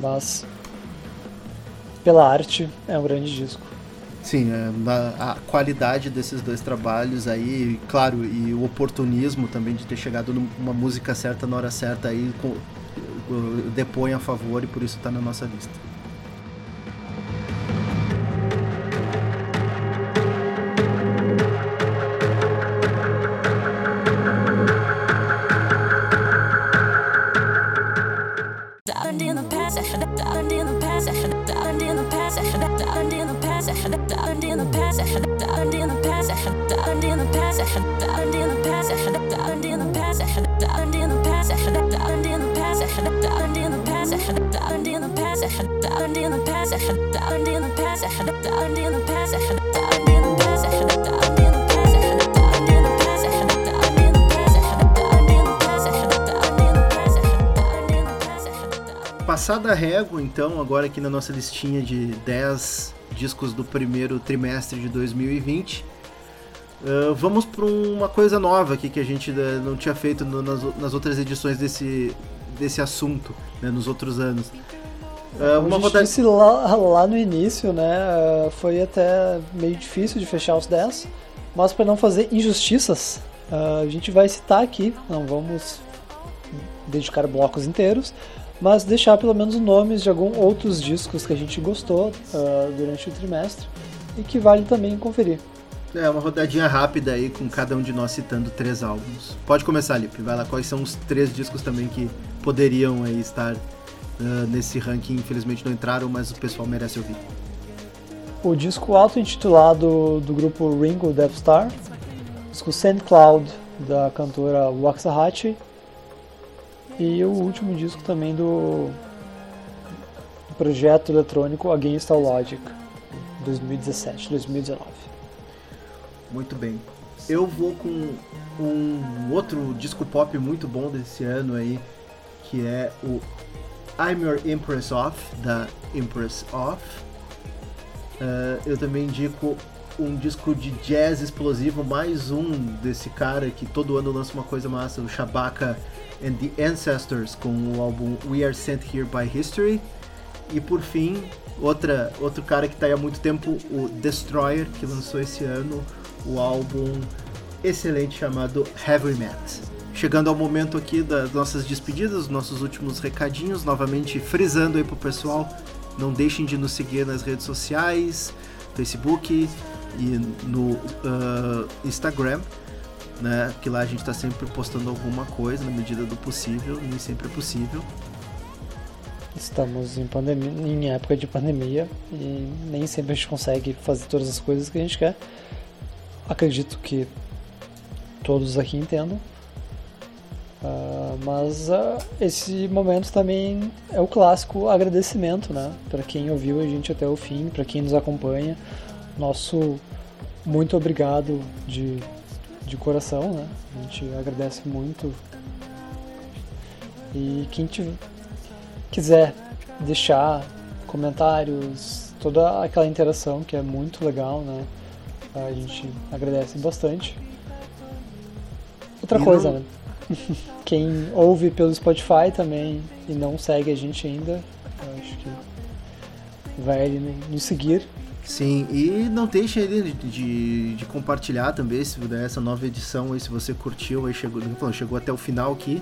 Speaker 2: Mas, pela arte, é um grande disco.
Speaker 1: Sim, é, a qualidade desses dois trabalhos aí, claro, e o oportunismo também de ter chegado numa música certa na hora certa aí, depõe a favor e por isso tá na nossa lista. Passada a régua, então, agora aqui na nossa listinha de 10 discos do primeiro trimestre de 2020, uh, vamos para uma coisa nova aqui que a gente uh, não tinha feito no- nas, nas outras edições desse, desse assunto, né, nos outros anos. Uh, uma rodada...
Speaker 2: disse lá, lá no início, né, ah, foi até meio difícil de fechar os 10, mas para não fazer injustiças, ah, a gente vai citar aqui, não vamos dedicar blocos inteiros, mas deixar pelo menos nomes de alguns outros discos que a gente gostou ah, durante o trimestre e que vale também conferir.
Speaker 1: É, uma rodadinha rápida aí com cada um de nós citando três álbuns. Pode começar, Lipe. Vai lá, quais são os três discos também que poderiam aí estar uh, nesse ranking? Infelizmente não entraram, mas o pessoal merece ouvir.
Speaker 2: O disco auto-intitulado do grupo Ringo Death Star, o disco Sand Cloud da cantora Waxahachie e o último disco também do, projeto eletrônico Against All Logic 2017-2019.
Speaker 1: Muito bem. Eu vou com um outro disco pop muito bom desse ano aí, que é o I'm Your Empress Off, da Empress Off. Uh, eu também indico um disco de jazz explosivo, mais um desse cara que todo ano lança uma coisa massa, o Shabaka and the Ancestors, com o álbum We Are Sent Here by History. E por fim, outra, outro cara que está há muito tempo, o Destroyer, que lançou esse ano o álbum excelente chamado Heavy Met. Chegando ao momento aqui das nossas despedidas, nossos últimos recadinhos, novamente frisando aí pro pessoal, não deixem de nos seguir nas redes sociais, Facebook e no uh, Instagram, né? Que lá a gente está sempre postando alguma coisa na medida do possível, nem sempre é possível.
Speaker 2: Estamos em, pandemia, em época de pandemia e nem sempre a gente consegue fazer todas as coisas que a gente quer. Acredito que todos aqui entendam. Ah, mas ah, esse momento também é o clássico agradecimento, né? Para quem ouviu a gente até o fim, para quem nos acompanha, nosso muito obrigado de, de coração, né? A gente agradece muito. E quem tiver, quiser deixar comentários, toda aquela interação que é muito legal, né? A gente agradece bastante. Outra
Speaker 1: E
Speaker 2: coisa,
Speaker 1: não-
Speaker 2: né? Quem ouve pelo Spotify também e não segue a gente ainda, eu acho que vai nos seguir.
Speaker 1: Sim, e não deixe de, de, de compartilhar também se puder, essa nova edição aí, se você curtiu aí, chegou, chegou até o final aqui.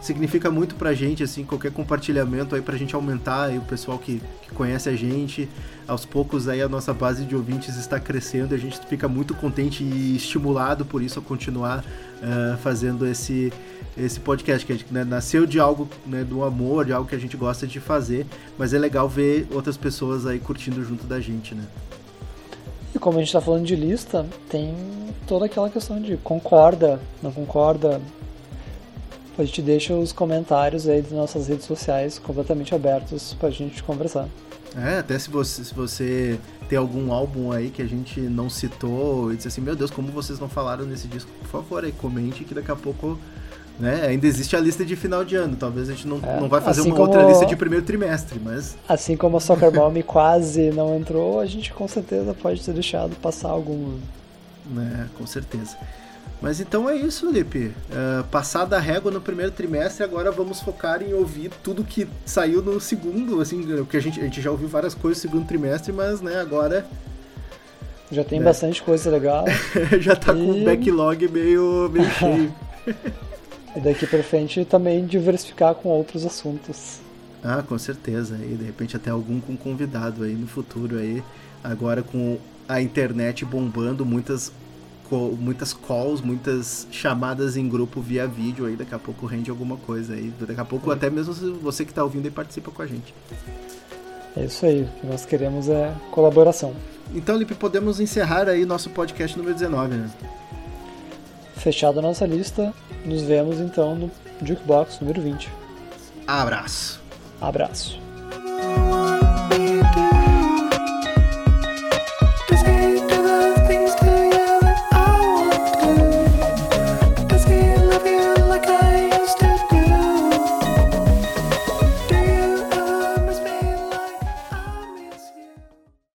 Speaker 1: Significa muito pra gente, assim, qualquer compartilhamento aí pra gente aumentar aí o pessoal que, que conhece a gente. Aos poucos aí a nossa base de ouvintes está crescendo e a gente fica muito contente e estimulado por isso a continuar eh, fazendo esse, esse podcast, que a gente, né, nasceu de algo, né, do amor, de algo que a gente gosta de fazer, mas é legal ver outras pessoas aí curtindo junto da gente, né?
Speaker 2: E como a gente está falando de lista, tem toda aquela questão de concorda, não concorda. A gente deixa os comentários aí das nossas redes sociais completamente abertos pra gente conversar.
Speaker 1: É, até se você, se você tem algum álbum aí que a gente não citou e disse assim, meu Deus, como vocês não falaram nesse disco, por favor, aí comente que daqui a pouco, né, ainda existe a lista de final de ano. Talvez a gente não,
Speaker 2: É,
Speaker 1: não vai fazer
Speaker 2: assim
Speaker 1: uma
Speaker 2: como-
Speaker 1: outra lista de primeiro trimestre, mas
Speaker 2: Assim como a Soccer Bomb quase não entrou, a gente com certeza pode ter deixado passar alguma.
Speaker 1: né, com certeza. Mas então é isso, Lipe. Uh, passada a régua no primeiro trimestre, agora vamos focar em ouvir tudo que saiu no segundo, assim, porque a gente, a gente já ouviu várias coisas no segundo trimestre, mas, né, agora
Speaker 2: Já tem
Speaker 1: É.
Speaker 2: bastante coisa legal.
Speaker 1: já tá com o
Speaker 2: E-
Speaker 1: backlog meio, meio cheio.
Speaker 2: E daqui pra frente também diversificar com outros assuntos.
Speaker 1: Ah, com certeza. E de repente até algum com convidado aí no futuro aí. Agora com a internet bombando, muitas muitas calls, muitas chamadas em grupo via vídeo aí, daqui a pouco rende alguma coisa aí. Daqui a pouco até mesmo você que tá ouvindo aí participa com a gente.
Speaker 2: É isso aí. O que nós queremos é colaboração.
Speaker 1: Então, Lipe, podemos encerrar aí nosso podcast número 19, né?
Speaker 2: Fechada a nossa lista, nos vemos então no Jukebox número 20.
Speaker 1: Abraço.
Speaker 2: Abraço.